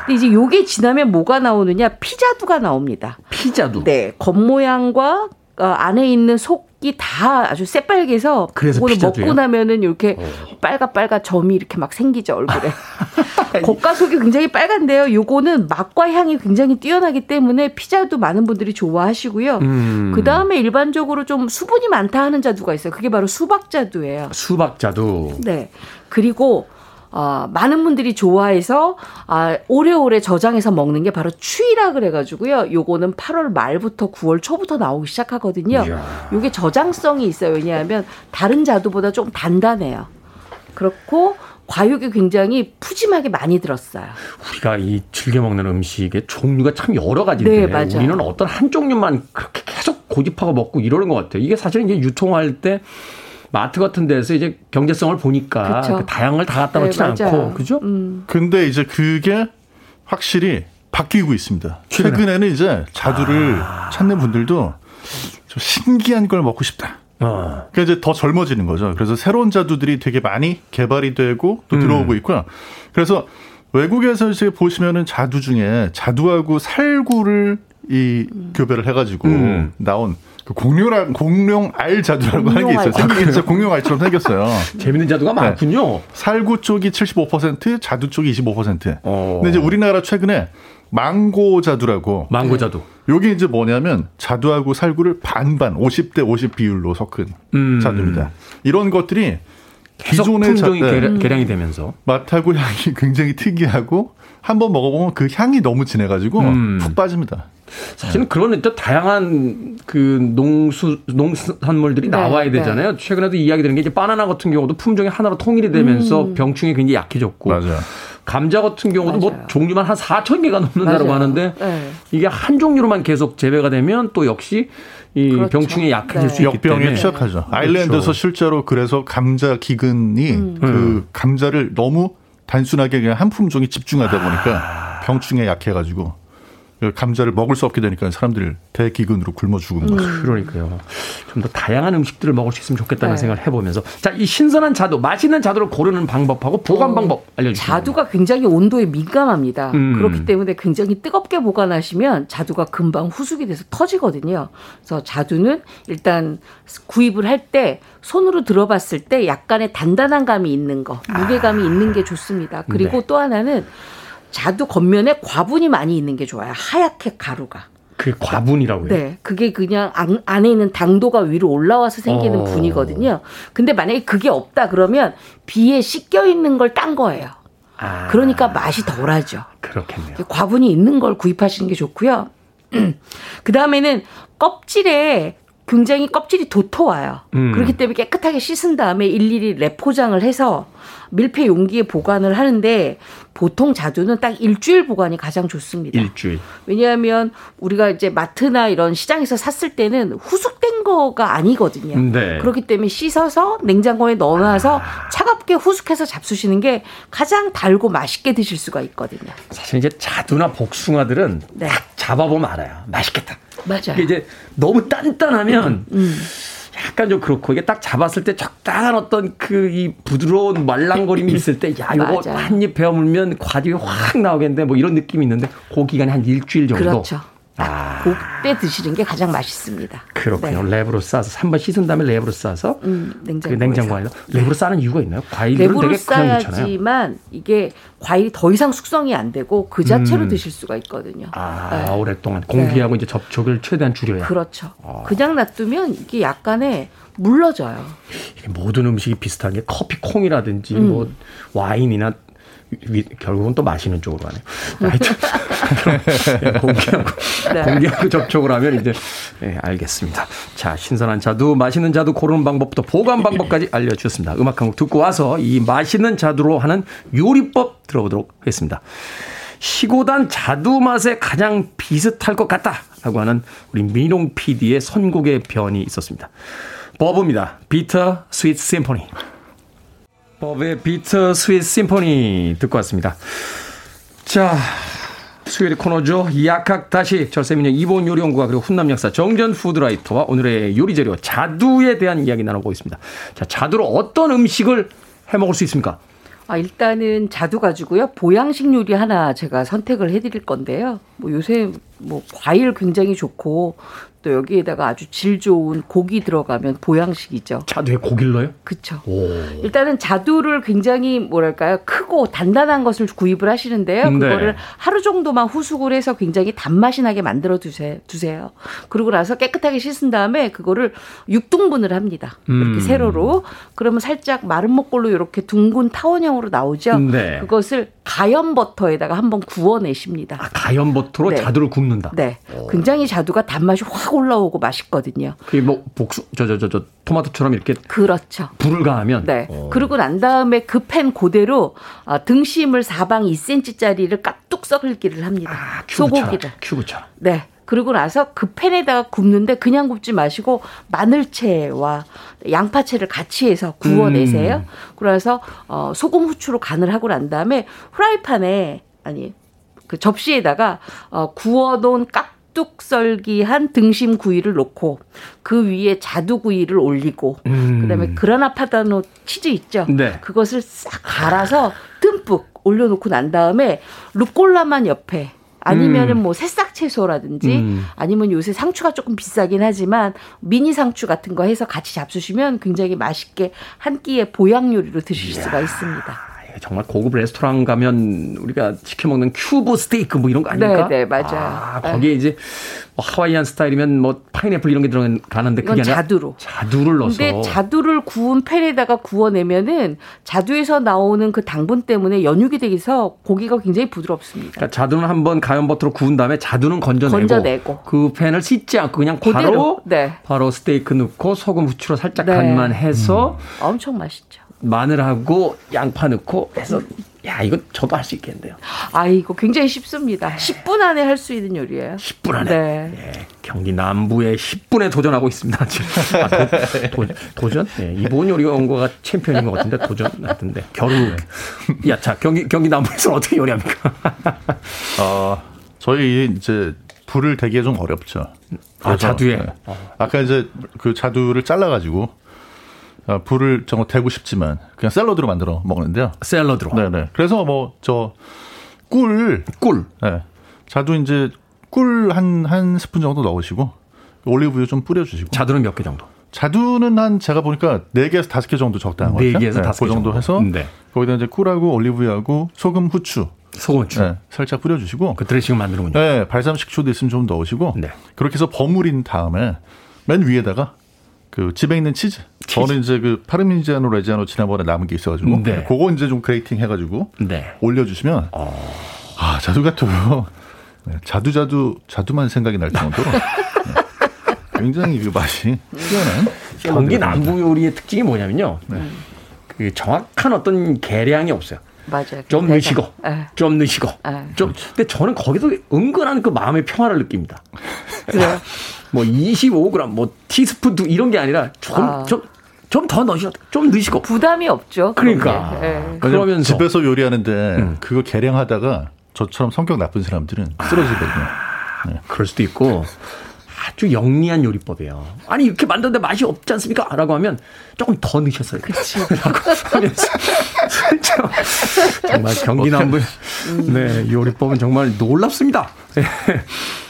[SPEAKER 8] 근데 이제 요게 지나면 뭐가 나오느냐? 피자두가 나옵니다.
[SPEAKER 1] 피자두.
[SPEAKER 8] 네, 겉 모양과 어, 안에 있는 속 이 다 아주 새빨개서
[SPEAKER 1] 그래서
[SPEAKER 8] 그거를
[SPEAKER 1] 피자두예요?
[SPEAKER 8] 먹고 나면은 이렇게 빨가 빨가 점이 이렇게 막 생기죠 얼굴에. 겉과 속이 굉장히 빨간데요. 요거는 맛과 향이 굉장히 뛰어나기 때문에 피자도 많은 분들이 좋아하시고요.
[SPEAKER 1] 음.
[SPEAKER 8] 그 다음에 일반적으로 좀 수분이 많다 하는 자두가 있어요. 그게 바로 수박자두예요.
[SPEAKER 1] 수박자두.
[SPEAKER 8] 네. 그리고 어, 많은 분들이 좋아해서 아, 오래오래 저장해서 먹는 게 바로 추위라 그래가지고요. 요거는 8월 말부터 9월 초부터 나오기 시작하거든요.
[SPEAKER 1] 이야.
[SPEAKER 8] 요게 저장성이 있어요. 왜냐하면 다른 자두보다 좀 단단해요. 그렇고 과육이 굉장히 푸짐하게 많이 들었어요.
[SPEAKER 1] 우리가 이 즐겨 먹는 음식의 종류가 참 여러 가지인데
[SPEAKER 8] 네, 맞아요.
[SPEAKER 1] 우리는 어떤 한 종류만 그렇게 계속 고집하고 먹고 이러는 것 같아요. 이게 사실은 이제 유통할 때 마트 같은 데서 이제 경제성을 보니까.
[SPEAKER 8] 그
[SPEAKER 1] 다양을 다 갖다
[SPEAKER 8] 네,
[SPEAKER 1] 놓지는
[SPEAKER 8] 맞아요.
[SPEAKER 1] 않고 그죠?
[SPEAKER 8] 음.
[SPEAKER 9] 근데 이제 그게 확실히 바뀌고 있습니다.
[SPEAKER 1] 최근에?
[SPEAKER 9] 최근에는 이제 자두를
[SPEAKER 1] 아.
[SPEAKER 9] 찾는 분들도 좀 신기한 걸 먹고 싶다.
[SPEAKER 1] 어.
[SPEAKER 9] 그러니까 이제 더 젊어지는 거죠. 그래서 새로운 자두들이 되게 많이 개발이 되고 또
[SPEAKER 1] 음.
[SPEAKER 9] 들어오고 있고요. 그래서 외국에서 이제 보시면은 자두 중에 자두하고 살구를 이 교배를 해가지고
[SPEAKER 1] 음.
[SPEAKER 9] 나온 그 공룡알 공룡 알 자두라고 하는 게 있어요.
[SPEAKER 8] 공룡알.
[SPEAKER 9] 생긴 게 진짜 공룡 알처럼 생겼어요.
[SPEAKER 1] 재밌는 자두가
[SPEAKER 9] 네.
[SPEAKER 1] 많군요.
[SPEAKER 9] 살구 쪽이 75%, 자두 쪽이 25%.
[SPEAKER 1] 어.
[SPEAKER 9] 근데 이제 우리나라 최근에 망고 자두라고
[SPEAKER 1] 망고 자두.
[SPEAKER 9] 요게 이제 뭐냐면 자두하고 살구를 반반 50대 50 비율로 섞은
[SPEAKER 1] 음.
[SPEAKER 9] 자두입니다. 이런 것들이 기존의 자,
[SPEAKER 1] 품종이
[SPEAKER 9] 네.
[SPEAKER 1] 개량, 개량이 되면서
[SPEAKER 9] 맛하고 향이 굉장히 특이하고 한번 먹어보면 그 향이 너무 진해가지고
[SPEAKER 1] 음.
[SPEAKER 9] 푹 빠집니다.
[SPEAKER 1] 사실은 그런 또 다양한 그 농수 농산물들이
[SPEAKER 8] 네,
[SPEAKER 1] 나와야
[SPEAKER 8] 네.
[SPEAKER 1] 되잖아요. 최근에도 이야기 드는 게 이제 바나나 같은 경우도 품종이 하나로 통일이 되면서
[SPEAKER 8] 음.
[SPEAKER 1] 병충해 굉장히 약해졌고
[SPEAKER 9] 맞아요.
[SPEAKER 1] 감자 같은 경우도 뭐
[SPEAKER 8] 맞아요.
[SPEAKER 1] 종류만 한 4천 개가 넘는다고. 하는데
[SPEAKER 8] 네.
[SPEAKER 1] 이게 한 종류로만 계속 재배가 되면 또 역시 이
[SPEAKER 8] 그렇죠.
[SPEAKER 1] 병충해 약해질
[SPEAKER 8] 네.
[SPEAKER 1] 수 있기 때문에
[SPEAKER 9] 역병에 취약하죠. 아일랜드에서
[SPEAKER 1] 그렇죠.
[SPEAKER 9] 실제로 그래서 감자 기근이
[SPEAKER 8] 음.
[SPEAKER 9] 그 감자를 너무 단순하게 그냥 한 품종에 집중하다 보니까
[SPEAKER 1] 아.
[SPEAKER 9] 병충해 약해가지고 감자를 먹을 수 없게 되니까 사람들 대기근으로 굶어 죽은
[SPEAKER 8] 음.
[SPEAKER 9] 거죠.
[SPEAKER 1] 그러니까요. 좀 더 다양한 음식들을 먹을 수 있으면 좋겠다는
[SPEAKER 8] 네.
[SPEAKER 1] 생각을 해보면서 자 이 신선한 자두, 맛있는 자두를 고르는 방법하고 보관
[SPEAKER 8] 어,
[SPEAKER 1] 방법 알려주세요.
[SPEAKER 8] 자두가 굉장히 온도에 민감합니다.
[SPEAKER 1] 음.
[SPEAKER 8] 그렇기 때문에 굉장히 뜨겁게 보관하시면 자두가 금방 후숙이 돼서 터지거든요. 그래서 자두는 일단 구입을 할 때 손으로 들어봤을 때 약간의 단단한 감이 있는 거, 무게감이 있는 게 좋습니다. 그리고
[SPEAKER 1] 네.
[SPEAKER 8] 또 하나는 자두 겉면에 과분이 많이 있는 게 좋아요. 하얗게 가루가.
[SPEAKER 1] 그 과분이라고요.
[SPEAKER 8] 네, 그게 그냥 안, 안에 있는 당도가 위로 올라와서 생기는
[SPEAKER 1] 어.
[SPEAKER 8] 분이거든요. 근데 만약에 그게 없다 그러면 비에 씻겨 있는 걸 딴 거예요.
[SPEAKER 1] 아,
[SPEAKER 8] 그러니까 맛이 덜하죠.
[SPEAKER 1] 그렇겠네요.
[SPEAKER 8] 과분이 있는 걸 구입하시는 게 좋고요. 그 다음에는 껍질에 굉장히 껍질이 도토와요.
[SPEAKER 1] 음.
[SPEAKER 8] 그렇기 때문에 깨끗하게 씻은 다음에 일일이 랩 포장을 해서 밀폐 용기에 보관을 하는데 보통 자두는 딱 일주일 보관이 가장 좋습니다.
[SPEAKER 1] 일주일.
[SPEAKER 8] 왜냐하면 우리가 이제 마트나 이런 시장에서 샀을 때는 후숙된 거가 아니거든요.
[SPEAKER 1] 네.
[SPEAKER 8] 그렇기 때문에 씻어서 냉장고에 넣어놔서 차갑게 후숙해서 잡수시는 게 가장 달고 맛있게 드실 수가 있거든요.
[SPEAKER 1] 사실 이제 자두나 복숭아들은
[SPEAKER 8] 네.
[SPEAKER 1] 딱 잡아보면 알아요. 맛있겠다.
[SPEAKER 8] 맞아요.
[SPEAKER 1] 이제 너무 단단하면
[SPEAKER 8] 음.
[SPEAKER 1] 약간 좀 그렇고 이게 딱 잡았을 때 적당한 어떤 그 이 부드러운 말랑거림이 있을 때 야 이거. 한 입 베어 물면 과즙이 확 나오겠는데 뭐 이런 느낌이 있는데 그 기간이 한 일주일 정도.
[SPEAKER 8] 그렇죠.
[SPEAKER 1] 아,
[SPEAKER 8] 그때 드시는 게 가장 맛있습니다.
[SPEAKER 1] 그렇군요.
[SPEAKER 8] 네.
[SPEAKER 1] 랩으로 싸서 한 번 씻은 다음에 랩으로 싸서
[SPEAKER 8] 음,
[SPEAKER 1] 그
[SPEAKER 8] 냉장고에서.
[SPEAKER 1] 냉장고 안에 랩으로 싸는 이유가 있나요? 과일들은
[SPEAKER 8] 랩으로. 싸야지만 이게 과일이 더 이상 숙성이 안 되고 그 자체로
[SPEAKER 1] 음.
[SPEAKER 8] 드실 수가 있거든요.
[SPEAKER 1] 아,
[SPEAKER 8] 네.
[SPEAKER 1] 오랫동안 공기하고 이제 접촉을 최대한 줄여야.
[SPEAKER 8] 그렇죠.
[SPEAKER 1] 아.
[SPEAKER 8] 그냥 놔두면 이게 약간의 물러져요.
[SPEAKER 1] 모든 음식이 비슷한 게 커피 콩이라든지
[SPEAKER 8] 음.
[SPEAKER 1] 뭐 와인이나 위- 결국은 또 마시는 쪽으로 가네요. 하여튼 공개하고
[SPEAKER 8] 네.
[SPEAKER 1] 공개하고 접촉을 하면 이제 예, 알겠습니다. 자 신선한 자두, 맛있는 자두 고르는 방법부터 보관 방법까지 알려주셨습니다. 음악 한 곡 듣고 와서 이 맛있는 자두로 하는 요리법 들어보도록 하겠습니다. 시고 단 자두 맛에 가장 비슷할 것 같다라고 하는 우리 민홍 PD의 선곡의 변이 있었습니다. Verve입니다. Bitter Sweet Symphony. Verve의 Bitter Sweet Symphony 듣고 왔습니다. 자, 수요일 코너죠. 약학 다시 절세미녀 이본 요리연구가 그리고 훈남 약사 정전 푸드라이터와 오늘의 요리 재료 자두에 대한 이야기 나눠보고 있습니다. 자, 자두로 어떤 음식을 해 먹을 수 있습니까?
[SPEAKER 8] 아, 일단은 자두 가지고요. 보양식 요리 하나 제가 선택을 해드릴 건데요. 뭐 요새 뭐 과일 굉장히 좋고 또 여기에다가 아주 질 좋은 고기 들어가면 보양식이죠.
[SPEAKER 1] 자두에 고기를 넣어요?
[SPEAKER 8] 그쵸. 일단은 자두를 굉장히 뭐랄까요 크고 단단한 것을 구입을 하시는데요.
[SPEAKER 1] 네.
[SPEAKER 8] 그거를 하루 정도만 후숙을 해서 굉장히 단맛이 나게 만들어 두세, 두세요. 그러고 나서 깨끗하게 씻은 다음에 그거를 6등분을 합니다. 이렇게
[SPEAKER 1] 음.
[SPEAKER 8] 세로로. 그러면 살짝 마른 목골로 이렇게 둥근 타원형으로 나오죠.
[SPEAKER 1] 네.
[SPEAKER 8] 그것을 가염 버터에다가 한번 구워내십니다.
[SPEAKER 1] 아, 가염 버터로
[SPEAKER 8] 네.
[SPEAKER 1] 자두를 굽는다.
[SPEAKER 8] 네. 굉장히 자두가 단맛이 확 올라오고 맛있거든요.
[SPEAKER 1] 그게 뭐 복수 저저저저 토마토처럼 이렇게
[SPEAKER 8] 그렇죠.
[SPEAKER 1] 불을 가하면
[SPEAKER 8] 네.
[SPEAKER 1] 어.
[SPEAKER 8] 그러고 난 다음에 그팬 그대로 어, 등심을 사방 2cm짜리를 깍둑 썩을기를 합니다.
[SPEAKER 1] 아, 큐브처럼,
[SPEAKER 8] 소고기를.
[SPEAKER 1] 큐브처럼.
[SPEAKER 8] 네. 그러고 나서 그 팬에다가 굽는데 그냥 굽지 마시고 마늘채와 양파채를 같이 해서 구워내세요.
[SPEAKER 1] 음.
[SPEAKER 8] 그래서 어, 소금 후추로 간을 하고 난 다음에 후라이팬에 아니 그 접시에다가 어, 구워놓은 깍둑 썰기한 등심 구이를 놓고 그 위에 자두 구이를 올리고
[SPEAKER 1] 음.
[SPEAKER 8] 그다음에 그라나 파다노 치즈 있죠.
[SPEAKER 1] 네.
[SPEAKER 8] 그것을 싹 갈아서 듬뿍 올려놓고 난 다음에 루꼴라만 옆에 아니면은 뭐 새싹 채소라든지
[SPEAKER 1] 음.
[SPEAKER 8] 아니면 요새 상추가 조금 비싸긴 하지만 미니 상추 같은 거 해서 같이 잡수시면 굉장히 맛있게 한 끼에 보양 요리로 드실 수가 있습니다.
[SPEAKER 1] 정말 고급 레스토랑 가면 우리가 시켜 먹는 큐브 스테이크 뭐 이런 거 아닙니까?
[SPEAKER 8] 네, 네, 맞아요.
[SPEAKER 1] 아, 거기에 이제 뭐 하와이안 스타일이면 뭐 파인애플 이런 게 들어가는데 그게 아니라
[SPEAKER 8] 자두로.
[SPEAKER 1] 자두를 넣어서
[SPEAKER 8] 근데 자두를 구운 팬에다가 구워내면은 자두에서 나오는 그 당분 때문에 연육이 돼서 고기가 굉장히 부드럽습니다.
[SPEAKER 1] 그러니까 자두는 한번 가염 버터로 구운 다음에 자두는 건져내고,
[SPEAKER 8] 건져내고.
[SPEAKER 1] 그 팬을 씻지 않고 그냥
[SPEAKER 8] 그대로.
[SPEAKER 1] 바로
[SPEAKER 8] 네.
[SPEAKER 1] 바로 스테이크 넣고 소금 후추로 살짝
[SPEAKER 8] 네.
[SPEAKER 1] 간만 해서
[SPEAKER 8] 엄청 맛있죠.
[SPEAKER 1] 마늘하고 양파 넣고 해서 야 이거 저도 할 수 있겠는데요.
[SPEAKER 8] 아, 이거 굉장히 쉽습니다. 10분 안에 할 수 있는 요리예요.
[SPEAKER 1] 10분 안에
[SPEAKER 8] 네.
[SPEAKER 1] 예, 경기 남부에 10분에 도전하고 있습니다. 지금. 아, 도, 전 예, 이본 요리연구가 챔피언인 것 같은데 도전 하던데 겨루. 야, 자 경기 경기 남부에서 는 어떻게 요리합니까?
[SPEAKER 9] 어, 저희 이제 불을 대기가 좀 어렵죠.
[SPEAKER 1] 아, 자두에?
[SPEAKER 9] 네. 아까 이제 그 자두를 잘라가지고 어, 불을 정말 대고 싶지만 그냥 샐러드로 만들어 먹는데요.
[SPEAKER 1] 샐러드로.
[SPEAKER 9] 네네. 그래서 뭐 저 꿀,
[SPEAKER 1] 꿀.
[SPEAKER 9] 네. 자두 이제 꿀 한 한 스푼 정도 넣으시고 올리브유 좀 뿌려주시고
[SPEAKER 1] 자두는 몇 개 정도?
[SPEAKER 9] 자두는 한 제가 보니까 4개에서 5개 정도 적당한
[SPEAKER 1] 것네
[SPEAKER 9] 같아요.
[SPEAKER 1] 개에서 다섯 그개
[SPEAKER 9] 정도
[SPEAKER 1] 정도.
[SPEAKER 9] 해서
[SPEAKER 1] 네.
[SPEAKER 9] 거기다 이제 꿀하고 올리브유하고 소금, 후추
[SPEAKER 1] 소금추.
[SPEAKER 9] 네, 살짝 뿌려주시고
[SPEAKER 1] 그 드레싱을 만드는군요.
[SPEAKER 9] 네, 발삼 식초도 있으면 좀 넣으시고
[SPEAKER 1] 네.
[SPEAKER 9] 그렇게 해서 버무린 다음에 맨 위에다가 그 집에 있는 치즈. 저는 이제 그 Parmigiano Reggiano 지난번에 남은 게 있어가지고
[SPEAKER 1] 네.
[SPEAKER 9] 그거 이제 좀 grating 해가지고
[SPEAKER 1] 네.
[SPEAKER 9] 올려주시면 아 자두가 또 네, 자두 자두 자두만 생각이 날 정도로 네, 굉장히 그 맛이 뛰어난
[SPEAKER 1] 경기 남부 요리의 특징이 뭐냐면요.
[SPEAKER 9] 네.
[SPEAKER 1] 그 정확한 어떤 계량이 없어요.
[SPEAKER 8] 맞아요.
[SPEAKER 1] 좀
[SPEAKER 8] 내가-
[SPEAKER 1] 넣으시고,
[SPEAKER 8] 예.
[SPEAKER 1] 좀 넣으시고,
[SPEAKER 8] 네.
[SPEAKER 1] 좀. 근데 저는 거기서 은근한 그 마음의 평화를 느낍니다.
[SPEAKER 8] 그래요?
[SPEAKER 1] 뭐 25g, 뭐 티스푼 두 이런 게 아니라 좀,
[SPEAKER 8] 아.
[SPEAKER 1] 좀, 좀 더 넣으시고, 좀 넣으시고.
[SPEAKER 8] 부담이 없죠.
[SPEAKER 1] 그러니까.
[SPEAKER 8] 예.
[SPEAKER 9] 왜냐면
[SPEAKER 1] 그러면서
[SPEAKER 9] 집에서 요리하는데
[SPEAKER 1] 음.
[SPEAKER 9] 그거 계량하다가 저처럼 성격 나쁜 사람들은 쓰러지거든요.
[SPEAKER 1] 그럴 수도 있고 아주 영리한 요리법이에요. 아니 이렇게 만드는데 맛이 없지 않습니까? 라고 하면 조금 더 넣으셨어요. 그렇지. 라고 하면서 정말 경기 남부 네 요리법은 정말 놀랍습니다. 네.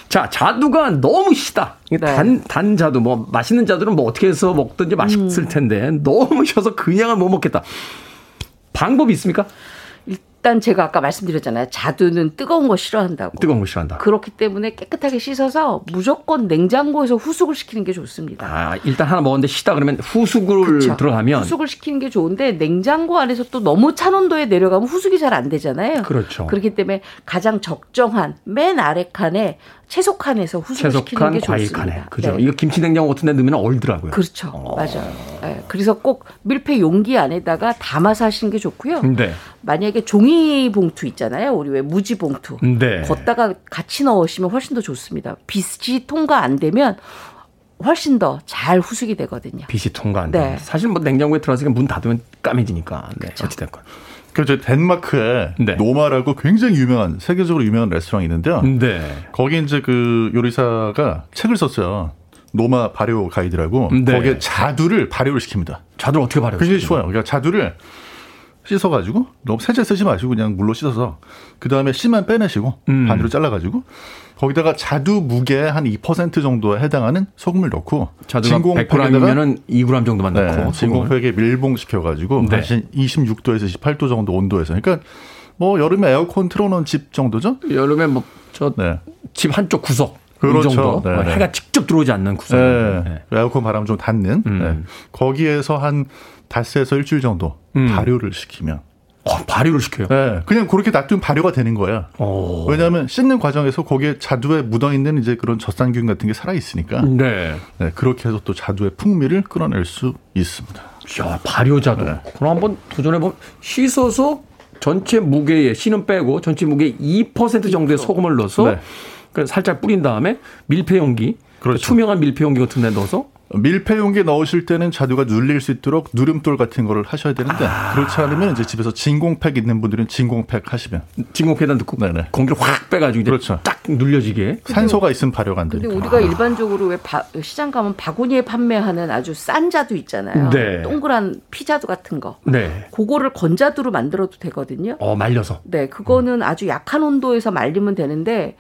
[SPEAKER 1] 자 자두가 너무 시다.
[SPEAKER 8] 네.
[SPEAKER 1] 단, 단 자두 뭐 맛있는 자두는 뭐 어떻게 해서 먹든지 맛있을 텐데 너무 셔서 그냥은 못 먹겠다. 방법이 있습니까?
[SPEAKER 8] 일단 제가 아까 말씀드렸잖아요. 자두는 뜨거운 거 싫어한다고.
[SPEAKER 1] 뜨거운 거 싫어한다.
[SPEAKER 8] 그렇기 때문에 깨끗하게 씻어서 무조건 냉장고에서 후숙을 시키는 게 좋습니다.
[SPEAKER 1] 아, 일단 하나 먹었는데 시다 그러면 후숙을
[SPEAKER 8] 그쵸.
[SPEAKER 1] 들어가면
[SPEAKER 8] 후숙을 시키는 게 좋은데 냉장고 안에서 또 너무 찬 온도에 내려가면 후숙이 잘 안 되잖아요.
[SPEAKER 1] 그렇죠.
[SPEAKER 8] 그렇기 때문에 가장 적정한 맨 아래 칸에 채소 칸에서 후숙을 시키는
[SPEAKER 1] 채소칸,
[SPEAKER 8] 게 좋습니다.
[SPEAKER 1] 칸에. 그죠.
[SPEAKER 8] 네.
[SPEAKER 1] 이거 김치 냉장고 같은 데 넣으면 얼더라고요.
[SPEAKER 8] 그렇죠. 맞아요. 네. 그래서 꼭 밀폐 용기 안에다가 담아서 하시는 게 좋고요.
[SPEAKER 1] 네.
[SPEAKER 8] 만약에 종이 봉투 있잖아요. 우리 왜 무지 봉투.
[SPEAKER 1] 네.
[SPEAKER 8] 걷다가 같이 넣으시면 훨씬 더 좋습니다. 빛이 통과 안 되면 훨씬 더 잘 후숙이 되거든요.
[SPEAKER 1] 빛이 통과 안 돼.
[SPEAKER 8] 네.
[SPEAKER 1] 사실 뭐 냉장고에 들어가서 문 닫으면 까매지니까. 네. 어찌됐건.
[SPEAKER 9] 그저 덴마크에
[SPEAKER 1] 네.
[SPEAKER 9] 노마라고 굉장히 유명한 세계적으로 유명한 레스토랑이 있는데요.
[SPEAKER 1] 네.
[SPEAKER 9] 거기 이제 그 요리사가 책을 썼어요. 노마 발효 가이드라고
[SPEAKER 1] 네.
[SPEAKER 9] 거기에 자두를 발효를 시킵니다.
[SPEAKER 1] 자두를 어떻게 발효?
[SPEAKER 9] 굉장히 쉬워요. 그러니까 자두를 씻어가지고 너무 세제 쓰지 마시고 그냥 물로 씻어서 그 다음에 씨만 빼내시고
[SPEAKER 1] 음.
[SPEAKER 9] 반으로 잘라가지고 거기다가 자두 무게 한 2% 정도에 해당하는 소금을 넣고
[SPEAKER 1] 자두가
[SPEAKER 9] 진공팩에다가
[SPEAKER 1] 100g이면은 2g 정도만 넣고
[SPEAKER 9] 네,
[SPEAKER 1] 소금을.
[SPEAKER 9] 진공팩에 밀봉시켜 가지고
[SPEAKER 1] 네.
[SPEAKER 9] 한 26도에서 28도 정도 온도에서 그러니까 뭐 여름에 에어컨 틀어놓은 집 정도죠?
[SPEAKER 1] 여름에 뭐 저집
[SPEAKER 9] 네.
[SPEAKER 1] 한쪽 구석
[SPEAKER 9] 그렇죠.
[SPEAKER 1] 이 정도
[SPEAKER 9] 네, 네.
[SPEAKER 1] 해가 직접 들어오지 않는 구석.
[SPEAKER 9] 네.
[SPEAKER 1] 네.
[SPEAKER 9] 에어컨 바람 좀 닿는
[SPEAKER 1] 음.
[SPEAKER 9] 네. 거기에서 한 닷새에서 일주일 정도
[SPEAKER 1] 음.
[SPEAKER 9] 발효를 시키면
[SPEAKER 1] 어, 발효를 시켜요.
[SPEAKER 9] 네, 그냥 그렇게 놔두면 발효가 되는 거야.
[SPEAKER 1] 오.
[SPEAKER 9] 왜냐하면 씻는 과정에서 거기에 자두에 묻어 있는 이제 그런 젖산균 같은 게 살아 있으니까
[SPEAKER 1] 네.
[SPEAKER 9] 네, 그렇게 해서 또 자두의 풍미를 끌어낼 수 있습니다.
[SPEAKER 1] 야, 발효자도.
[SPEAKER 9] 네.
[SPEAKER 1] 그럼 한번 도전해 보면 씻어서 전체 무게에 씨는 빼고 전체 무게 2% 정도의 소금을 넣어서
[SPEAKER 9] 네.
[SPEAKER 1] 그 살짝 뿌린 다음에 밀폐 용기,
[SPEAKER 9] 그렇죠.
[SPEAKER 1] 투명한 밀폐 용기 같은 데 넣어서
[SPEAKER 9] 밀폐 용기에 넣으실 때는 자두가 눌릴 수 있도록 누름돌 같은 거를 하셔야 되는데 그렇지 않으면 이제 집에서 진공팩 있는 분들은 진공팩 하시면
[SPEAKER 1] 진공패단 듣고
[SPEAKER 9] 네네.
[SPEAKER 1] 공기를 확 빼가지고 이제
[SPEAKER 9] 그렇죠.
[SPEAKER 1] 딱 눌려지게.
[SPEAKER 9] 산소가 있으면 발효가 안
[SPEAKER 8] 근데
[SPEAKER 9] 되니까.
[SPEAKER 8] 우리가 일반적으로 왜 바- 시장 가면 바구니에 판매하는 아주 싼 자두 있잖아요.
[SPEAKER 1] 네.
[SPEAKER 8] 동그란 피자두 같은 거.
[SPEAKER 1] 네.
[SPEAKER 8] 그거를 건자두로 만들어도 되거든요.
[SPEAKER 1] 어, 말려서.
[SPEAKER 8] 네, 그거는 아주 약한 온도에서 말리면 되는데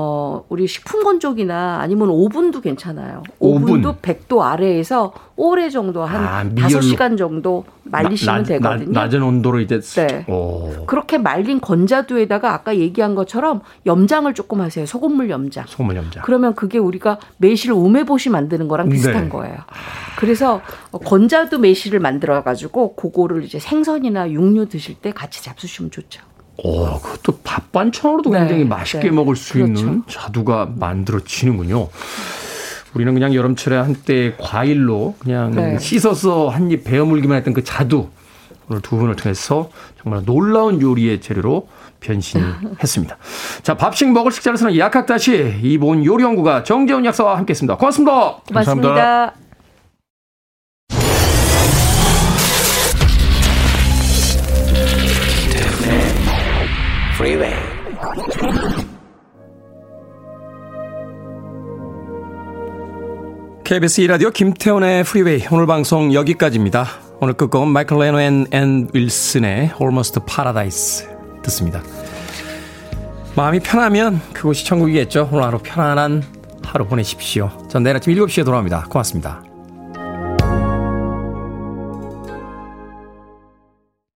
[SPEAKER 8] 어, 우리 식품 건조기나 아니면 오븐도 괜찮아요.
[SPEAKER 1] 오븐.
[SPEAKER 8] 오븐도 100도 아래에서 오래 정도 한
[SPEAKER 1] 아,
[SPEAKER 8] 다
[SPEAKER 1] 미열로.
[SPEAKER 8] 5시간 정도 말리시면
[SPEAKER 1] 나- 나-
[SPEAKER 8] 되거든요.
[SPEAKER 1] 나- 낮은 온도로 이제
[SPEAKER 8] 네.
[SPEAKER 1] 오,
[SPEAKER 8] 그렇게 말린 건자두에다가 아까 얘기한 것처럼 염장을 조금 하세요. 소금물 염장.
[SPEAKER 1] 소금 염자.
[SPEAKER 8] 그러면 그게 우리가 매실 우메보시 만드는 거랑 비슷한
[SPEAKER 1] 네.
[SPEAKER 8] 거예요. 그래서 건자두 매실을 만들어 가지고 그거를 이제 생선이나 육류 드실 때 같이 잡수시면 좋죠.
[SPEAKER 1] 오, 그것도 밥 반찬으로도
[SPEAKER 8] 네,
[SPEAKER 1] 굉장히 맛있게
[SPEAKER 8] 네.
[SPEAKER 1] 먹을 수
[SPEAKER 8] 그렇죠.
[SPEAKER 1] 있는 자두가 만들어지는군요. 우리는 그냥 여름철에 한때 과일로 그냥
[SPEAKER 8] 네.
[SPEAKER 1] 씻어서 한 입 베어 물기만 했던 그 자두. 오늘 두 분을 통해서 정말 놀라운 요리의 재료로 변신했습니다. 자, 밥식 먹을 식자를 쓰는 약학다시 이본 요리연구가 정재훈 약사와 함께했습니다. 고맙습니다.
[SPEAKER 8] 고맙습니다.
[SPEAKER 9] 감사합니다.
[SPEAKER 4] Freeway.
[SPEAKER 1] KBS 2라디오 김태훈의 Freeway 오늘 방송 여기까지입니다. 오늘 끝곡은 마이클 레노 앤 윌슨의 Almost Paradise 듣습니다. 마음이 편하면 그곳이 천국이겠죠. 오늘 하루 편안한 하루 보내십시오. 전 내일 아침 7시에 돌아옵니다. 고맙습니다.